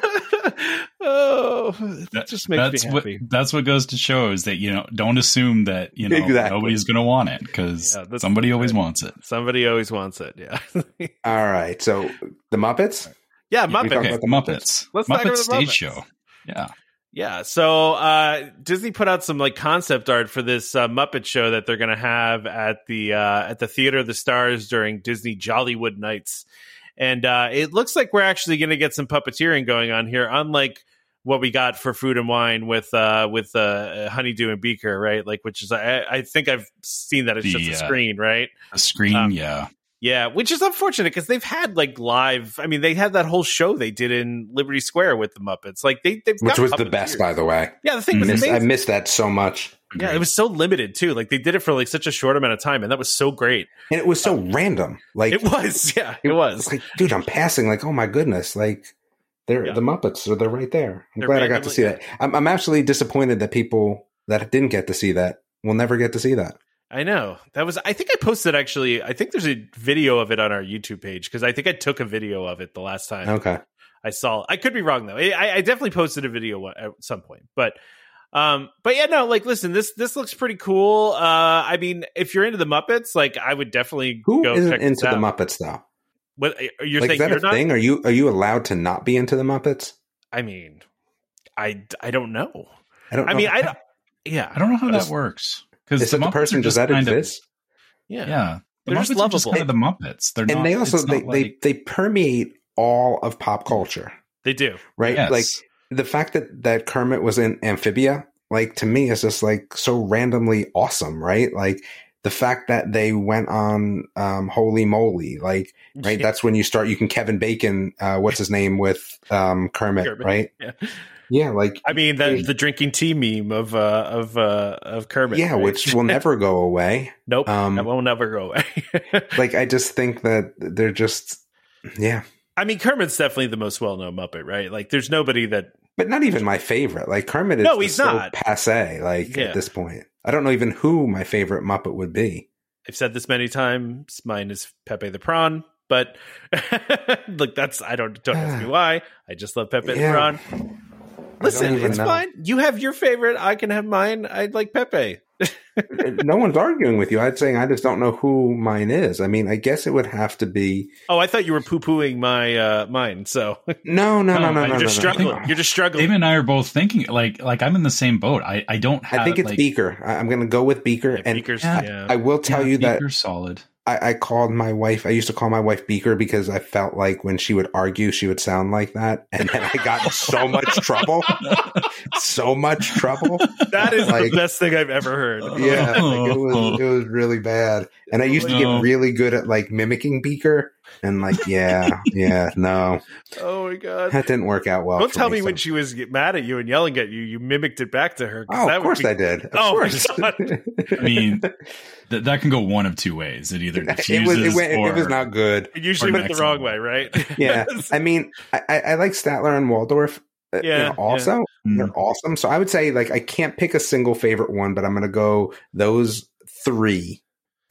Speaker 2: oh, that
Speaker 4: That-
Speaker 2: just makes
Speaker 4: that's
Speaker 2: me
Speaker 4: what that's what goes to show is that you know don't assume that you know
Speaker 3: Exactly.
Speaker 4: nobody's going to want it because
Speaker 2: Yeah, that's-
Speaker 4: somebody always wants it.
Speaker 2: Somebody always wants it. Yeah,
Speaker 3: all right. So the Muppets.
Speaker 2: yeah,
Speaker 3: we
Speaker 2: Muppet.
Speaker 3: talk
Speaker 4: Okay,
Speaker 3: the
Speaker 4: Muppets.
Speaker 2: Let's
Speaker 4: Muppet
Speaker 2: about
Speaker 4: stage
Speaker 2: Muppets.
Speaker 4: show. Yeah,
Speaker 2: Yeah, so uh, Disney put out some like concept art for this uh, Muppet show that they're going to have at the uh, at the Theater of the Stars during Disney Jollywood Nights, and uh, it looks like we're actually going to get some puppeteering going on here, unlike what we got for Food and Wine with uh, with uh, Honeydew and Beaker, right? Like, which is I, I think I've seen that it's
Speaker 4: The,
Speaker 2: just a screen, right?
Speaker 4: a screen.
Speaker 2: Um,
Speaker 4: yeah,
Speaker 2: Yeah, which is unfortunate because they've had like live. I mean, they had that whole show they did in Liberty Square with the Muppets. Like they, they've
Speaker 3: Which was the best,
Speaker 2: puppeteers.
Speaker 3: by the way.
Speaker 2: Yeah, the thing was
Speaker 3: I missed that so much,
Speaker 2: Yeah, it was so limited too. Like they did it for like such a short amount of time, and that was so great.
Speaker 3: and it was so um, random. Like
Speaker 2: It was, yeah, it was.
Speaker 3: like, dude, I'm passing. Like, oh my goodness, like They're
Speaker 2: Yeah.
Speaker 3: the Muppets, so they're right there. I'm
Speaker 2: They're
Speaker 3: glad I got to see that. I'm, I'm actually disappointed that people that didn't get to see that will never get to see that.
Speaker 2: I know that was. I think I posted actually. I think there's a video of it on our YouTube page because I think I took a video of it the last time
Speaker 3: Okay.
Speaker 2: I saw. I could be wrong though. I, I definitely posted a video at some point, but um, but yeah, no. Like, listen, this this looks pretty cool. Uh, I mean, if you're into the Muppets, like, I would definitely
Speaker 3: Who
Speaker 2: go
Speaker 3: isn't
Speaker 2: check this
Speaker 3: into the. Muppets though?
Speaker 2: What you're
Speaker 3: like,
Speaker 2: saying?
Speaker 3: is that
Speaker 2: You're
Speaker 3: a
Speaker 2: not.
Speaker 3: thing? Are you are you allowed to not be into the Muppets?
Speaker 2: I mean, I I don't know.
Speaker 3: I don't.
Speaker 2: I mean, I don't. Yeah,
Speaker 4: I don't know how that works. Because
Speaker 3: Is that the person? Does that exist?
Speaker 2: Yeah,
Speaker 4: Yeah, the
Speaker 2: They're
Speaker 4: Muppets
Speaker 2: just
Speaker 4: are just kind of the Muppets. They're
Speaker 3: and
Speaker 4: not,
Speaker 3: they also they,
Speaker 4: not
Speaker 3: they
Speaker 4: like-
Speaker 3: they permeate all of pop culture,
Speaker 2: they do.
Speaker 3: right?
Speaker 4: Yes.
Speaker 3: Like the fact that that Kermit was in Amphibia, like to me, is just like so randomly awesome, right? Like the fact that they went on um, Holey Moley, like right,
Speaker 2: Yeah.
Speaker 3: that's when you start. You can Kevin Bacon, uh, what's his name with um, Kermit,
Speaker 2: Kermit.
Speaker 3: right?
Speaker 2: Yeah.
Speaker 3: Yeah, like
Speaker 2: I mean, the the drinking tea meme of uh of uh of Kermit.
Speaker 3: yeah,
Speaker 2: right?
Speaker 3: which will never go away.
Speaker 2: nope,
Speaker 3: um,
Speaker 2: that will never go away.
Speaker 3: Like I just think that they're just yeah.
Speaker 2: I mean, Kermit's definitely the most well known Muppet, right? Like, there's nobody that.
Speaker 3: But not even my favorite. Like Kermit is
Speaker 2: No, he's
Speaker 3: so
Speaker 2: not.
Speaker 3: passe. Like
Speaker 2: Yeah.
Speaker 3: at this point, I don't know even who my favorite Muppet would be.
Speaker 2: I've said this many times. Mine is Pepe the Prawn, but like that's I don't don't ask me why. I just love Pepe the
Speaker 3: Yeah.
Speaker 2: Prawn. Listen, it's
Speaker 3: know.
Speaker 2: fine. You have your favorite. I can have mine. I like Pepe.
Speaker 3: no one's arguing with you. I'm saying I just don't know who mine is. I mean, I guess it would have to be.
Speaker 2: Oh, I thought you were poo pooing my uh mine. So
Speaker 3: No, no, no,
Speaker 4: No,
Speaker 3: no,
Speaker 2: you're
Speaker 3: no,
Speaker 2: just
Speaker 3: no, no.
Speaker 2: struggling. You're just struggling.
Speaker 4: Dave and I are both thinking like like I'm in the same boat. I I don't have.
Speaker 3: I think it's
Speaker 4: like,
Speaker 3: Beaker. I, I'm going to go with Beaker,
Speaker 2: Yeah,
Speaker 3: and
Speaker 2: Beaker's-
Speaker 4: yeah,
Speaker 2: yeah.
Speaker 3: I will tell
Speaker 4: yeah,
Speaker 3: you that
Speaker 4: Beaker's solid.
Speaker 3: I, I called my wife. I used to call my wife Beaker because I felt like when she would argue, she would sound like that, and then I got in so much trouble, so much trouble.
Speaker 2: that is
Speaker 3: like-
Speaker 2: the best thing I've ever heard.
Speaker 3: Yeah, like it was it was really bad, and I used to get really good at like mimicking Beaker, and like yeah, yeah, no,
Speaker 2: Oh my god.
Speaker 3: that didn't work out well.
Speaker 2: Don't
Speaker 3: for
Speaker 2: tell me
Speaker 3: so-
Speaker 2: when she was get mad at you and yelling at you, you mimicked it back to her.
Speaker 3: Oh,
Speaker 2: that
Speaker 3: of
Speaker 2: would
Speaker 3: course
Speaker 2: be-
Speaker 3: I did. Of
Speaker 2: Oh my
Speaker 3: course.
Speaker 2: God.
Speaker 4: I mean, th- that can go one of two ways. It either
Speaker 3: it was it, went,
Speaker 4: or
Speaker 3: it was not good.
Speaker 2: It usually went the wrong way, right?
Speaker 3: Yeah, I mean, I, I, I like Statler and Waldorf. uh, you
Speaker 2: Yeah,
Speaker 3: know, also
Speaker 4: Mm.
Speaker 3: they're awesome. So I would say like I can't pick a single favorite one, but I'm going to go those three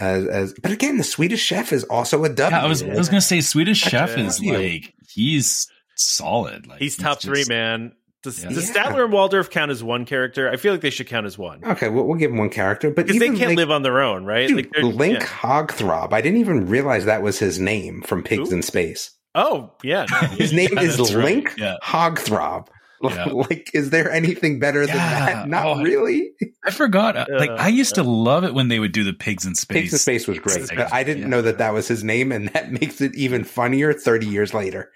Speaker 3: as as. But again, the Swedish Chef is also a W.
Speaker 4: Yeah, I was I was gonna say Swedish Chef
Speaker 2: Yeah.
Speaker 4: is like he's solid. Like
Speaker 2: He's top three, man. Does,
Speaker 4: Yeah.
Speaker 2: does Statler and Waldorf count as one character? I feel like they should count as one
Speaker 3: okay. We'll, we'll give him one character, but
Speaker 2: because they can't
Speaker 3: Link,
Speaker 2: live on their own, right?
Speaker 3: dude,
Speaker 2: they're-
Speaker 3: Link
Speaker 2: yeah.
Speaker 3: Hogthrob. I didn't even realize that was his name from Pigs
Speaker 2: Who?
Speaker 3: in Space.
Speaker 2: Oh yeah, no.
Speaker 3: His name
Speaker 4: Yeah,
Speaker 3: is
Speaker 4: that's right.
Speaker 3: Link
Speaker 4: Yeah.
Speaker 3: Hogthrob.
Speaker 4: Yeah.
Speaker 3: Like, is there anything better than
Speaker 4: Yeah.
Speaker 3: that? Not
Speaker 4: Oh,
Speaker 3: really.
Speaker 4: I forgot. uh, like I used to love it when they would do the pigs in space.
Speaker 3: Pigs in Space was great,
Speaker 4: Like,
Speaker 3: but I didn't
Speaker 4: yeah.
Speaker 3: know that that was his name, and that makes it even funnier 30 years later.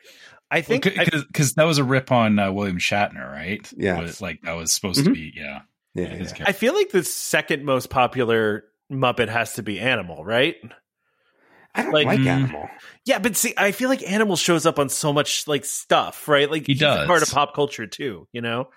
Speaker 2: I think
Speaker 4: because that was a rip on uh, William Shatner, right?
Speaker 3: Yeah,
Speaker 4: Was- like that was supposed to
Speaker 3: Mhm.
Speaker 4: be. Yeah,
Speaker 3: Yeah,
Speaker 4: his
Speaker 3: yeah.
Speaker 2: I feel like the second most popular Muppet has to be Animal, right?
Speaker 3: I don't
Speaker 2: Like-
Speaker 3: like,
Speaker 4: Mm.
Speaker 3: Animal.
Speaker 2: Yeah, but see, I feel like Animal shows up on so much like stuff, right? Like
Speaker 4: He
Speaker 2: he's
Speaker 4: does.
Speaker 2: part of pop culture too, you know.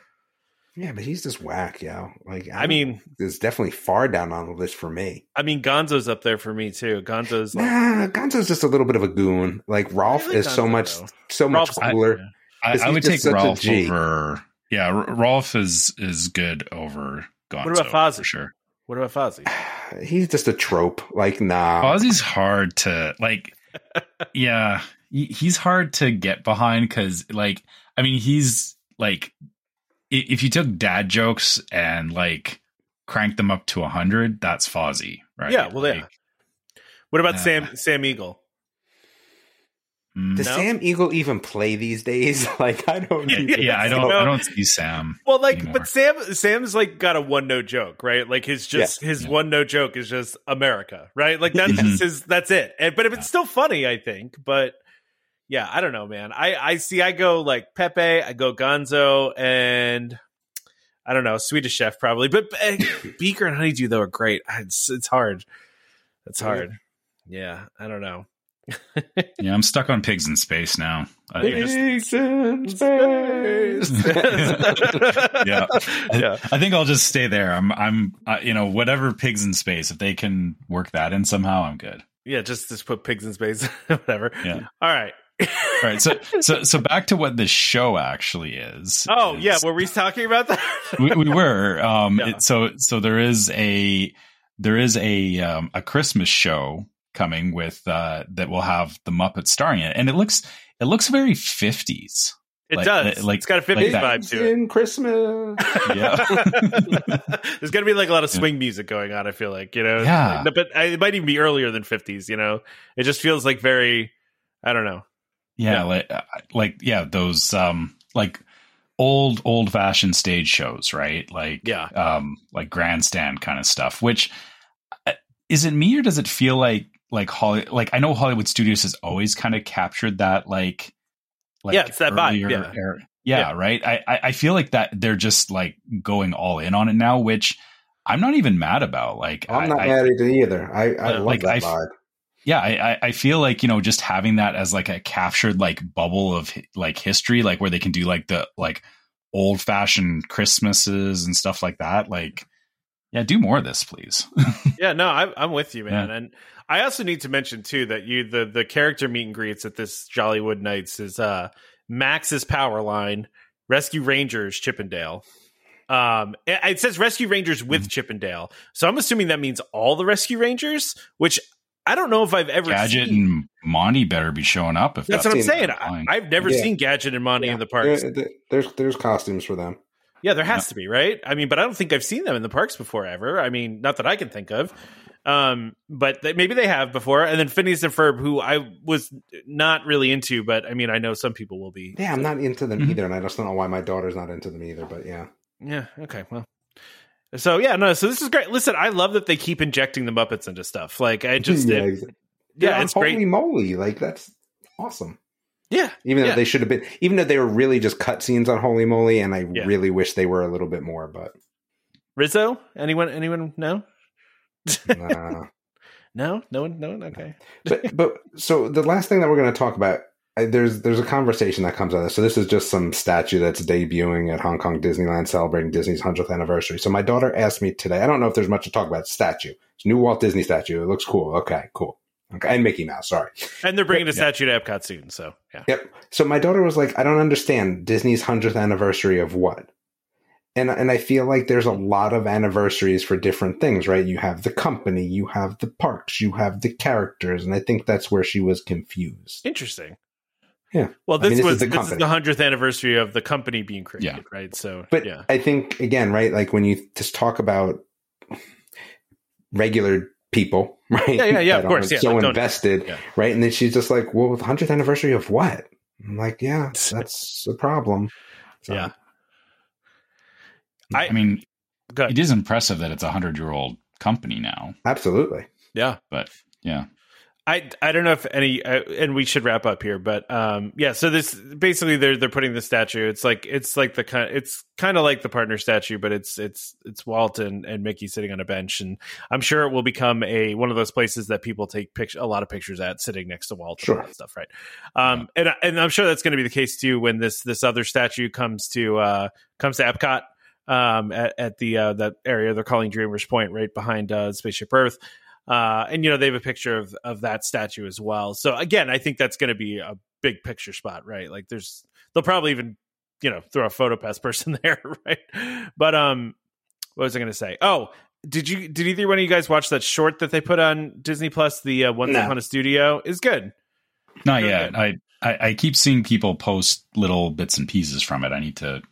Speaker 3: Yeah, but he's just whack, yo. Like,
Speaker 2: I mean,
Speaker 3: it's definitely far down on the list for me.
Speaker 2: I mean, Gonzo's up there for me too. Gonzo's like,
Speaker 3: Nah, Gonzo's just a little bit of a goon. Like Rolf
Speaker 2: like
Speaker 3: is so much,
Speaker 2: though.
Speaker 3: so much
Speaker 2: Rolf's-
Speaker 3: cooler.
Speaker 4: I,
Speaker 3: Is
Speaker 4: I
Speaker 3: he
Speaker 4: would take
Speaker 3: such
Speaker 4: Rolf over. Yeah, R- Rolf is is good over Gonzo.
Speaker 2: What about Fozzie?
Speaker 4: For sure.
Speaker 2: what about Fozzie?
Speaker 3: he's just a trope. Like, nah.
Speaker 4: Fozzie's hard to like. yeah, he's hard to get behind because, like, I mean, he's like, if you took dad jokes and like cranked them up to hundred, that's Fozzie, right?
Speaker 2: Yeah, well, yeah. What about
Speaker 4: Uh,
Speaker 2: Sam Sam Eagle?
Speaker 3: Does
Speaker 2: No?
Speaker 3: Sam Eagle even play these days? Like, I don't.
Speaker 2: Yeah,
Speaker 4: yeah, I don't,
Speaker 2: No.
Speaker 4: I don't see Sam.
Speaker 2: Well, like,
Speaker 4: anymore.
Speaker 2: but Sam Sam's like got a one note joke, right? Like his just his
Speaker 4: Yeah.
Speaker 2: one note joke is just America, right? Like that's
Speaker 4: Mhm.
Speaker 2: his that's it. And but if it's still funny, I think. But yeah, I don't know, man. I I see. I go like Pepe. I go Gonzo, and I don't know Swedish Chef probably. But uh, Beaker and Honeydew though are great. It's it's hard. It's hard. Yeah, I don't know.
Speaker 4: Yeah, I'm stuck on pigs in space now. I, I just,
Speaker 3: in space.
Speaker 4: yeah,
Speaker 2: yeah.
Speaker 4: I think I'll just stay there. I'm, I'm, uh, you know, whatever pigs in space. If they can work that in somehow, I'm good.
Speaker 2: Yeah, just just put pigs in space, whatever.
Speaker 4: Yeah.
Speaker 2: All right.
Speaker 4: right. So so so back to what this show actually is.
Speaker 2: Oh
Speaker 4: is-
Speaker 2: yeah, were we talking about that?
Speaker 4: we, we were. Um,
Speaker 2: Yeah.
Speaker 4: it, so so there is a there is a um, a Christmas show coming with uh, that will have the Muppets starring in it, and it looks it looks very fifties.
Speaker 2: It
Speaker 4: Like-
Speaker 2: does.
Speaker 4: like-
Speaker 2: it's got a 50s
Speaker 4: that.
Speaker 2: vibe to it.
Speaker 3: in Christmas.
Speaker 4: Yeah.
Speaker 2: There's going to be like a lot of swing music going on. I feel like you know,
Speaker 4: Yeah.
Speaker 2: Like, but it might even be earlier than 50s. You know, it just feels like very, I don't know.
Speaker 4: Yeah,
Speaker 2: Yeah.
Speaker 4: like uh, like yeah, those um like old old fashioned stage shows, right? Like
Speaker 2: Yeah.
Speaker 4: um like grandstand kind of stuff. Which uh, is it me or does it feel like like Holly like I know Hollywood Studios has always kind of captured that like like
Speaker 2: Yeah, it's that vibe, yeah.
Speaker 4: era- yeah,
Speaker 2: Yeah.
Speaker 4: right. I, I I feel like that they're just like going all in on it now, which I'm not even mad about. Like
Speaker 3: I'm
Speaker 4: I-
Speaker 3: not
Speaker 4: I-
Speaker 3: mad at it either. I, I
Speaker 2: Yeah,
Speaker 3: love
Speaker 4: like,
Speaker 3: that
Speaker 4: I-
Speaker 3: vibe.
Speaker 4: yeah I, I- I feel like you know just having that as like a captured like bubble of like history like where they can do like the like old fashioned christmases and stuff like that like yeah do more of this please
Speaker 2: Yeah, no, I'm, I'm with you, man. And I also need to mention too that you the the character meet and greets at this Jollywood Nights is uh Max's Powerline, Rescue Rangers, Chip 'n Dale. Um, it, it says Rescue Rangers with
Speaker 4: Mm-hmm.
Speaker 2: Chip 'n Dale, so I'm assuming that means all the Rescue Rangers, which I don't know if I've ever
Speaker 4: gadget
Speaker 2: seen.
Speaker 4: and monty better be showing up if
Speaker 2: That's
Speaker 4: that's,
Speaker 2: what I'm saying. I, i've never
Speaker 3: Yeah.
Speaker 2: seen Gadget and Monty
Speaker 3: Yeah.
Speaker 2: in the park.
Speaker 3: There- there- there's there's costumes for them.
Speaker 2: Yeah, there has to be, right? I mean, but I don't think I've seen them in the parks before ever. I mean, not that I can think of. Um, but th- maybe they have before. And then Phineas and Ferb, who I was not really into, but I mean, I know some people will be.
Speaker 3: Yeah, I'm not into them
Speaker 4: Mhm.
Speaker 3: either, and I just don't know why my daughter's not into them either. But yeah,
Speaker 2: Yeah. Okay. Well. So yeah, no. So this is great. Listen, I love that they keep injecting the Muppets into stuff. Like I just,
Speaker 3: yeah,
Speaker 2: yeah,
Speaker 3: exa-
Speaker 2: yeah it's
Speaker 3: holy
Speaker 2: great.
Speaker 3: moly! Like that's awesome.
Speaker 2: Yeah,
Speaker 3: Even though
Speaker 2: Yeah.
Speaker 3: they should have been, even though they were really just cutscenes on Holey Moley, and I
Speaker 2: Yeah.
Speaker 3: really wish they were a little bit more. But
Speaker 2: Rizzo. Anyone? Anyone? No.
Speaker 3: nah.
Speaker 2: No. No one. No one. Okay.
Speaker 3: but but so the last thing that we're going to talk about I, there's there's a conversation that comes out of this. So this is just some statue that's debuting at Hong Kong Disneyland celebrating Disney's 100th anniversary. So my daughter asked me today. I don't know if there's much to talk about. Statue. It's a new Walt Disney statue. It looks cool. Okay, cool. Okay, and Mickey Mouse. Sorry.
Speaker 2: And they're bringing a
Speaker 4: Yeah.
Speaker 2: statue to Epcot soon. So yeah.
Speaker 3: Yep. So my daughter was like, I don't understand Disney's 100th anniversary of what? And and I feel like there's a lot of anniversaries for different things, right? You have the company, you have the parks, you have the characters, and I think that's where she was confused.
Speaker 2: Interesting.
Speaker 3: Yeah.
Speaker 2: Well,
Speaker 3: I
Speaker 2: this
Speaker 3: mean, this
Speaker 2: was
Speaker 3: is the
Speaker 2: this is the hundredth anniversary of the company being created,
Speaker 4: Yeah.
Speaker 2: right? So,
Speaker 3: But
Speaker 2: yeah,
Speaker 3: I think again, right? Like when you just talk about regular people, right?
Speaker 2: Yeah, yeah, yeah, of course, yeah,
Speaker 3: So
Speaker 2: like,
Speaker 3: invested,
Speaker 2: yeah.
Speaker 3: right? And then she's just like, "Well, the hundredth anniversary of what?" I'm like, "Yeah, that's a problem." So,
Speaker 2: yeah.
Speaker 4: I,
Speaker 2: I-
Speaker 4: mean, it is impressive that it's a hundred year old company now,
Speaker 3: absolutely.
Speaker 2: Yeah,
Speaker 4: but yeah,
Speaker 2: I I don't know if any, uh, and we should wrap up here, but um, yeah. So this basically they're they're putting the statue. It's like it's like the kind. It's kind of like the partner statue, but it's it's it's Walt and, and Mickey sitting on a bench, and I'm sure it will become a one of those places that people take picture a lot of pictures at, sitting next to Walt and
Speaker 3: Sure.
Speaker 2: that stuff, right? Um, and and I'm sure that's going to be the case too when this this other statue comes to uh comes to Epcot. Um, at, at the uh, that area they're calling Dreamers Point, right behind uh, Spaceship Earth. Uh, and you know they have a picture of of that statue as well. So again, I think that's going to be a big picture spot, right? Like there's they'll probably even you know throw a PhotoPass person there, right? But um, what was I going to say? Oh, did you did either one of you guys watch that short that they put on Disney Plus? The uh, Once
Speaker 3: No.
Speaker 2: Upon a Studio is good.
Speaker 4: not
Speaker 2: Very
Speaker 4: yet.
Speaker 2: good.
Speaker 4: I, I I keep seeing people post little bits and pieces from it. I need to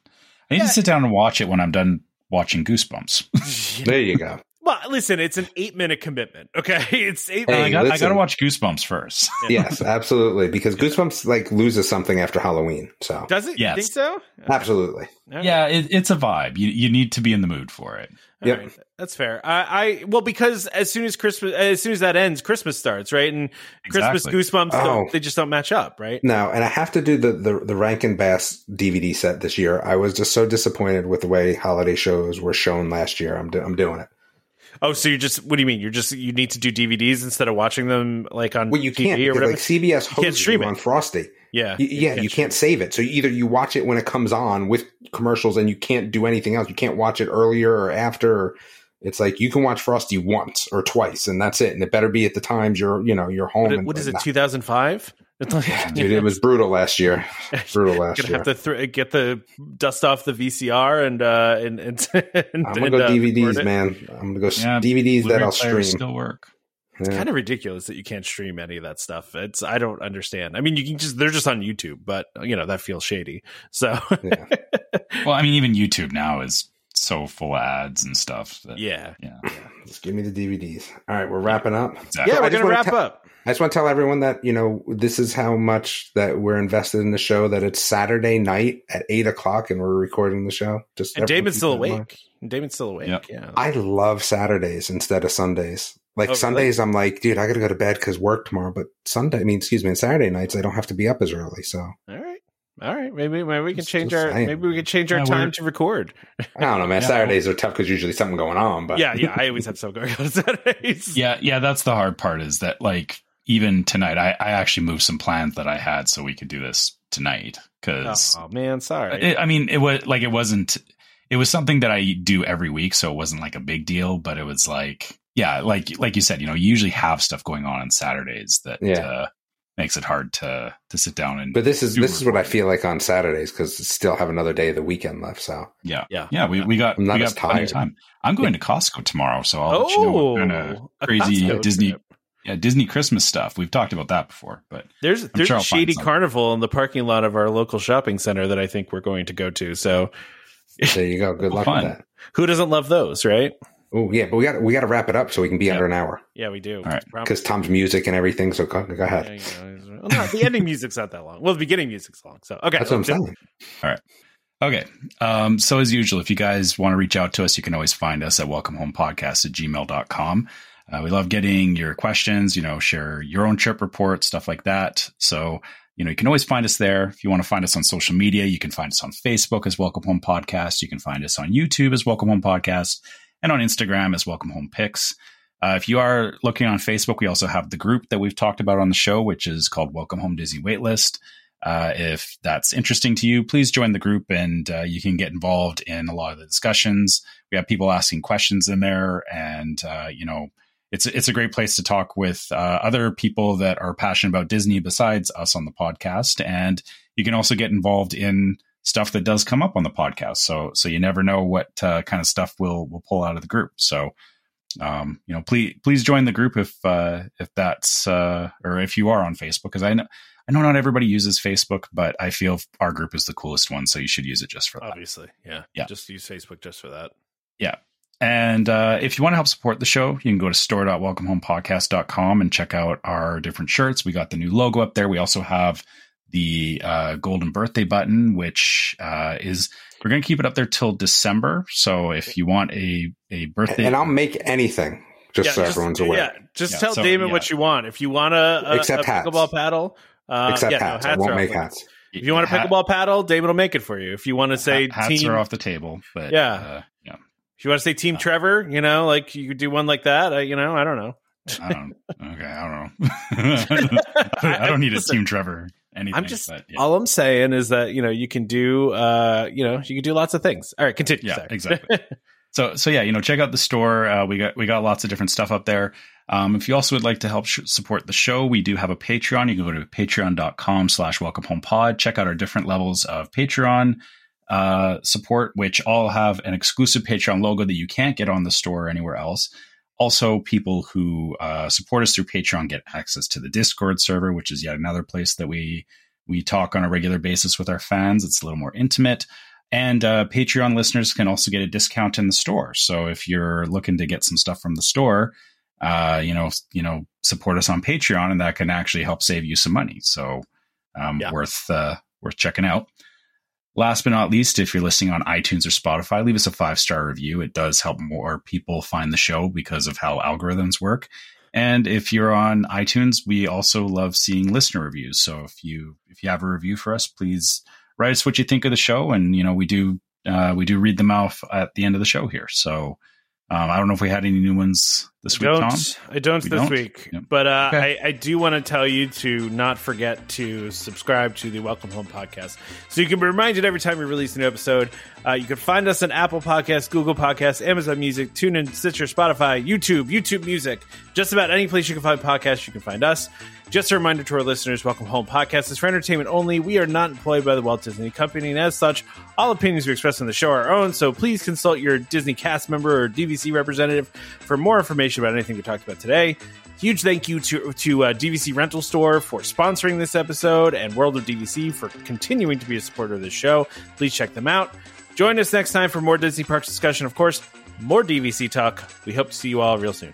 Speaker 4: I need
Speaker 2: Yeah.
Speaker 4: to sit down and watch it when I'm done watching Goosebumps.
Speaker 3: There you go.
Speaker 2: Well, listen, it's an eight minute commitment. Okay, it's eight.
Speaker 3: Hey,
Speaker 4: I, got, I, got, to watch Goosebumps first.
Speaker 3: yes, absolutely. Because Goosebumps like loses something after Halloween. So
Speaker 2: Does it?
Speaker 4: Yes.
Speaker 2: You think so?
Speaker 3: absolutely.
Speaker 2: All right.
Speaker 4: yeah, it, it's a vibe. You you need to be in the mood for it.
Speaker 2: All
Speaker 3: Yep.
Speaker 2: right. That's fair. I, I well because as soon as Christmas, as soon as that ends, Christmas starts, right? And Christmas Goosebumps,
Speaker 3: Oh.
Speaker 2: don't, they just don't match up, right?
Speaker 3: No, and I have to do the, the the Rankin Bass DVD set this year. I was just so disappointed with the way holiday shows were shown last year. I'm do, I'm doing it.
Speaker 2: Oh, so you're just what do you mean? You're just you need to do DVDs instead of watching them like on
Speaker 3: Well, you
Speaker 2: TV
Speaker 3: can't
Speaker 2: or whatever.
Speaker 3: like CBS
Speaker 2: You can't stream
Speaker 3: you
Speaker 2: it.
Speaker 3: on Frosty.
Speaker 2: yeah,
Speaker 3: Y- yeah, you can't save it. So either you watch it when it comes on with commercials, and you can't do anything else. You can't watch it earlier or after. It's like you can watch Frosty once or twice, and that's it. And it better be at the times you're you know you're home.
Speaker 2: What,
Speaker 3: and
Speaker 2: what is it? 2005? It's like,
Speaker 3: Dude, it was brutal last year. Brutal last
Speaker 2: gonna
Speaker 3: year.
Speaker 2: have to th- get the dust off the VCR and uh and and, and
Speaker 3: I'm gonna
Speaker 2: and,
Speaker 3: go
Speaker 2: uh,
Speaker 3: DVDs,
Speaker 2: record
Speaker 3: man. I'm gonna go
Speaker 4: Yeah,
Speaker 3: DVDs that
Speaker 4: Blu-ray
Speaker 3: I'll stream.
Speaker 4: still work.
Speaker 3: Yeah.
Speaker 2: Kind of ridiculous that you can't stream any of that stuff. It's I don't understand. I mean, you can just they're just on YouTube, but you know that feels shady. So
Speaker 3: Yeah.
Speaker 4: Well, I mean, even YouTube now is so full of ads and stuff. That,
Speaker 2: yeah,
Speaker 4: yeah,
Speaker 3: Just give me the DVDs. All right, we're wrapping up.
Speaker 4: exactly.
Speaker 2: yeah,
Speaker 3: I
Speaker 2: we're
Speaker 3: just
Speaker 2: gonna
Speaker 3: wanna
Speaker 2: wrap
Speaker 3: te-
Speaker 2: up.
Speaker 3: I just want to tell everyone that you know this is how much that we're invested in the show. That it's Saturday night at eight o'clock, and we're recording the show. Just
Speaker 2: And
Speaker 3: everyone
Speaker 2: Damon's still
Speaker 3: that in mind.
Speaker 2: awake. And Damon's still awake.
Speaker 4: Yep.
Speaker 2: Yeah.
Speaker 3: I love Saturdays instead of Sundays. Like
Speaker 2: Oh, really?
Speaker 3: Sundays, I'm like, dude, I got to go to bed because work tomorrow. But Sunday, I mean, excuse me, and Saturday nights, I don't have to be up as early. So
Speaker 2: All right. All right. Maybe maybe we can
Speaker 3: Just-
Speaker 2: change our
Speaker 3: saying.
Speaker 2: maybe we can change our
Speaker 4: Yeah,
Speaker 2: time to record.
Speaker 3: I don't know, man.
Speaker 4: Yeah.
Speaker 3: Saturdays are tough because usually something going on. But
Speaker 2: yeah, yeah. I always have something going on Saturdays.
Speaker 4: yeah, yeah. That's the hard part is that like even tonight, I, I actually moved some plans that I had so we could do this tonight because
Speaker 2: Oh man, sorry.
Speaker 4: it, I mean it was like it wasn't it was something that I do every week, so it wasn't like a big deal, but it was like yeah, like like you said, you know, you usually have stuff going on on Saturdays that
Speaker 3: Yeah.
Speaker 4: uh, makes it hard to to sit down and
Speaker 3: but this is this is what I feel like on Saturdays because still have another day of the weekend left. So
Speaker 4: yeah
Speaker 2: Yeah.
Speaker 4: yeah we, we got
Speaker 3: I'm
Speaker 4: we
Speaker 3: not
Speaker 4: got
Speaker 3: as
Speaker 4: plenty of
Speaker 3: tired.
Speaker 4: time. I'm going to Costco tomorrow, so I'll let you know what kind of
Speaker 2: Oh, a
Speaker 4: crazy
Speaker 2: Costco
Speaker 4: Disney
Speaker 2: trip.
Speaker 4: yeah Disney Christmas stuff. We've talked about that before, but
Speaker 2: There's there's
Speaker 4: sure
Speaker 2: a
Speaker 4: I'll find
Speaker 2: shady carnival in the parking lot of our local shopping center that I think we're going to go to. So
Speaker 3: there you go. Good
Speaker 4: Oh,
Speaker 3: luck
Speaker 4: fun.
Speaker 3: with that.
Speaker 2: who doesn't love those, right?
Speaker 3: Oh yeah, but we got we got to wrap it up so we can be
Speaker 4: Yeah.
Speaker 3: under an hour
Speaker 2: Yeah, we do.
Speaker 4: All right.
Speaker 2: Prom-
Speaker 3: because Tom's music and everything. So go, go ahead.
Speaker 2: Yeah, you know, well, no, the ending music's not that long. Well, the beginning music's long. So okay,
Speaker 3: That's what I'm
Speaker 2: do-
Speaker 3: saying. All right.
Speaker 4: Okay. Um, so as usual, if you guys want to reach out to us, you can always find us at welcomehomepodcast at gmail.com. Uh, we love getting your questions, you know, share your own trip report, stuff like that. So, you know, you can always find us there. If you want to find us on social media, you can find us on Facebook as Welcome Home Podcast. You can find us on YouTube as Welcome Home Podcast and on Instagram as Welcome Home Pics. Uh, if you are looking on Facebook, we also have the group that we've talked about on the show, which is called Welcome Home Disney Waitlist. Uh, if that's interesting to you, please join the group and uh, you can get involved in a lot of the discussions. We have people asking questions in there, and uh, you know, it's it's a great place to talk with uh, other people that are passionate about Disney besides us on the podcast. And you can also get involved in stuff that does come up on the podcast. So so you never know what uh, kind of stuff we'll we'll pull out of the group. So um, you know, please please join the group if uh, if that's uh, or if you are on Facebook because I know I know not everybody uses Facebook, but I feel our group is the coolest one, so you should use it just for that.
Speaker 2: Obviously, yeah,
Speaker 4: Yeah.
Speaker 2: Just use Facebook just for that. Yeah.
Speaker 4: And uh, if you want to help support the show, you can go to store.welcomehomepodcast.com and check out our different shirts. We got the new logo up there. We also have the uh, golden birthday button, which uh, is we're going to keep it up there till December. So if you want a a birthday,
Speaker 3: And I'll make anything just so everyone's aware.
Speaker 2: Yeah, just
Speaker 4: Yeah,
Speaker 2: tell
Speaker 4: so,
Speaker 2: Damon
Speaker 4: yeah.
Speaker 2: what you want. If you want a, a,
Speaker 3: Except
Speaker 2: a
Speaker 3: hats.
Speaker 2: pickleball paddle, uh,
Speaker 3: Except
Speaker 2: yeah, no,
Speaker 3: hats. I won't make
Speaker 2: the-
Speaker 3: hats.
Speaker 2: If you want a
Speaker 4: Hat-
Speaker 2: pickleball paddle, Damon will make it for you. If you want to say
Speaker 4: hats
Speaker 2: team,
Speaker 4: are off the table, but
Speaker 2: Yeah.
Speaker 4: uh, yeah,
Speaker 2: if you want to say Team
Speaker 4: Uh,
Speaker 2: Trevor, you know, like you could do one like that. Uh, you know, I don't know.
Speaker 4: I don't. Okay, I don't know. I don't need a team Trevor. Anything.
Speaker 2: I'm just
Speaker 4: but, yeah.
Speaker 2: all I'm saying is that you know you can do uh you know you can do lots of things. All right, continue.
Speaker 4: Yeah,
Speaker 2: Sorry.
Speaker 4: exactly. So so yeah, you know, check out the store. Uh, we got we got lots of different stuff up there. Um, if you also would like to help sh- support the show, we do have a Patreon. You can go to patreon.com slash welcome home pod. Check out our different levels of Patreon uh, support, which all have an exclusive Patreon logo that you can't get on the store or anywhere else. Also, people who uh, support us through Patreon get access to the Discord server, which is yet another place that we we talk on a regular basis with our fans. It's a little more intimate. And uh, Patreon listeners can also get a discount in the store. So if you're looking to get some stuff from the store, uh, you know, you know, support us on Patreon, and that can actually help save you some money. So um,
Speaker 2: Yeah.
Speaker 4: worth uh, worth checking out. Last but not least, if you're listening on iTunes or Spotify, leave us a five star review. It does help more people find the show because of how algorithms work. And if you're on iTunes, we also love seeing listener reviews. So if you if you have a review for us, please write us what you think of the show, and you know we do uh, we do read them off at the end of the show here. So um, I don't know if we had any new ones this
Speaker 2: I
Speaker 4: week,
Speaker 2: don't,
Speaker 4: Tom?
Speaker 2: I don't
Speaker 4: We
Speaker 2: this
Speaker 4: don't?
Speaker 2: week,
Speaker 4: Yeah.
Speaker 2: but uh,
Speaker 4: Okay.
Speaker 2: I, I do want to tell you to not forget to subscribe to the Welcome Home podcast, so you can be reminded every time we release a new episode. Uh, you can find us on Apple Podcasts, Google Podcasts, Amazon Music, TuneIn, Stitcher, Spotify, YouTube, YouTube Music, just about any place you can find podcasts. You can find us. Just a reminder to our listeners, Welcome Home podcast is for entertainment only. We are not employed by the Walt Disney Company, and as such, all opinions we express on the show are our own. So please consult your Disney cast member or DVC representative for more information about anything we talked about today. Huge thank you to to uh, DVC Rental Store for sponsoring this episode, and World of DVC for continuing to be a supporter of this show. Please check them out. Join us next time for more Disney Parks discussion. Of course, more DVC talk. We hope to see you all real soon.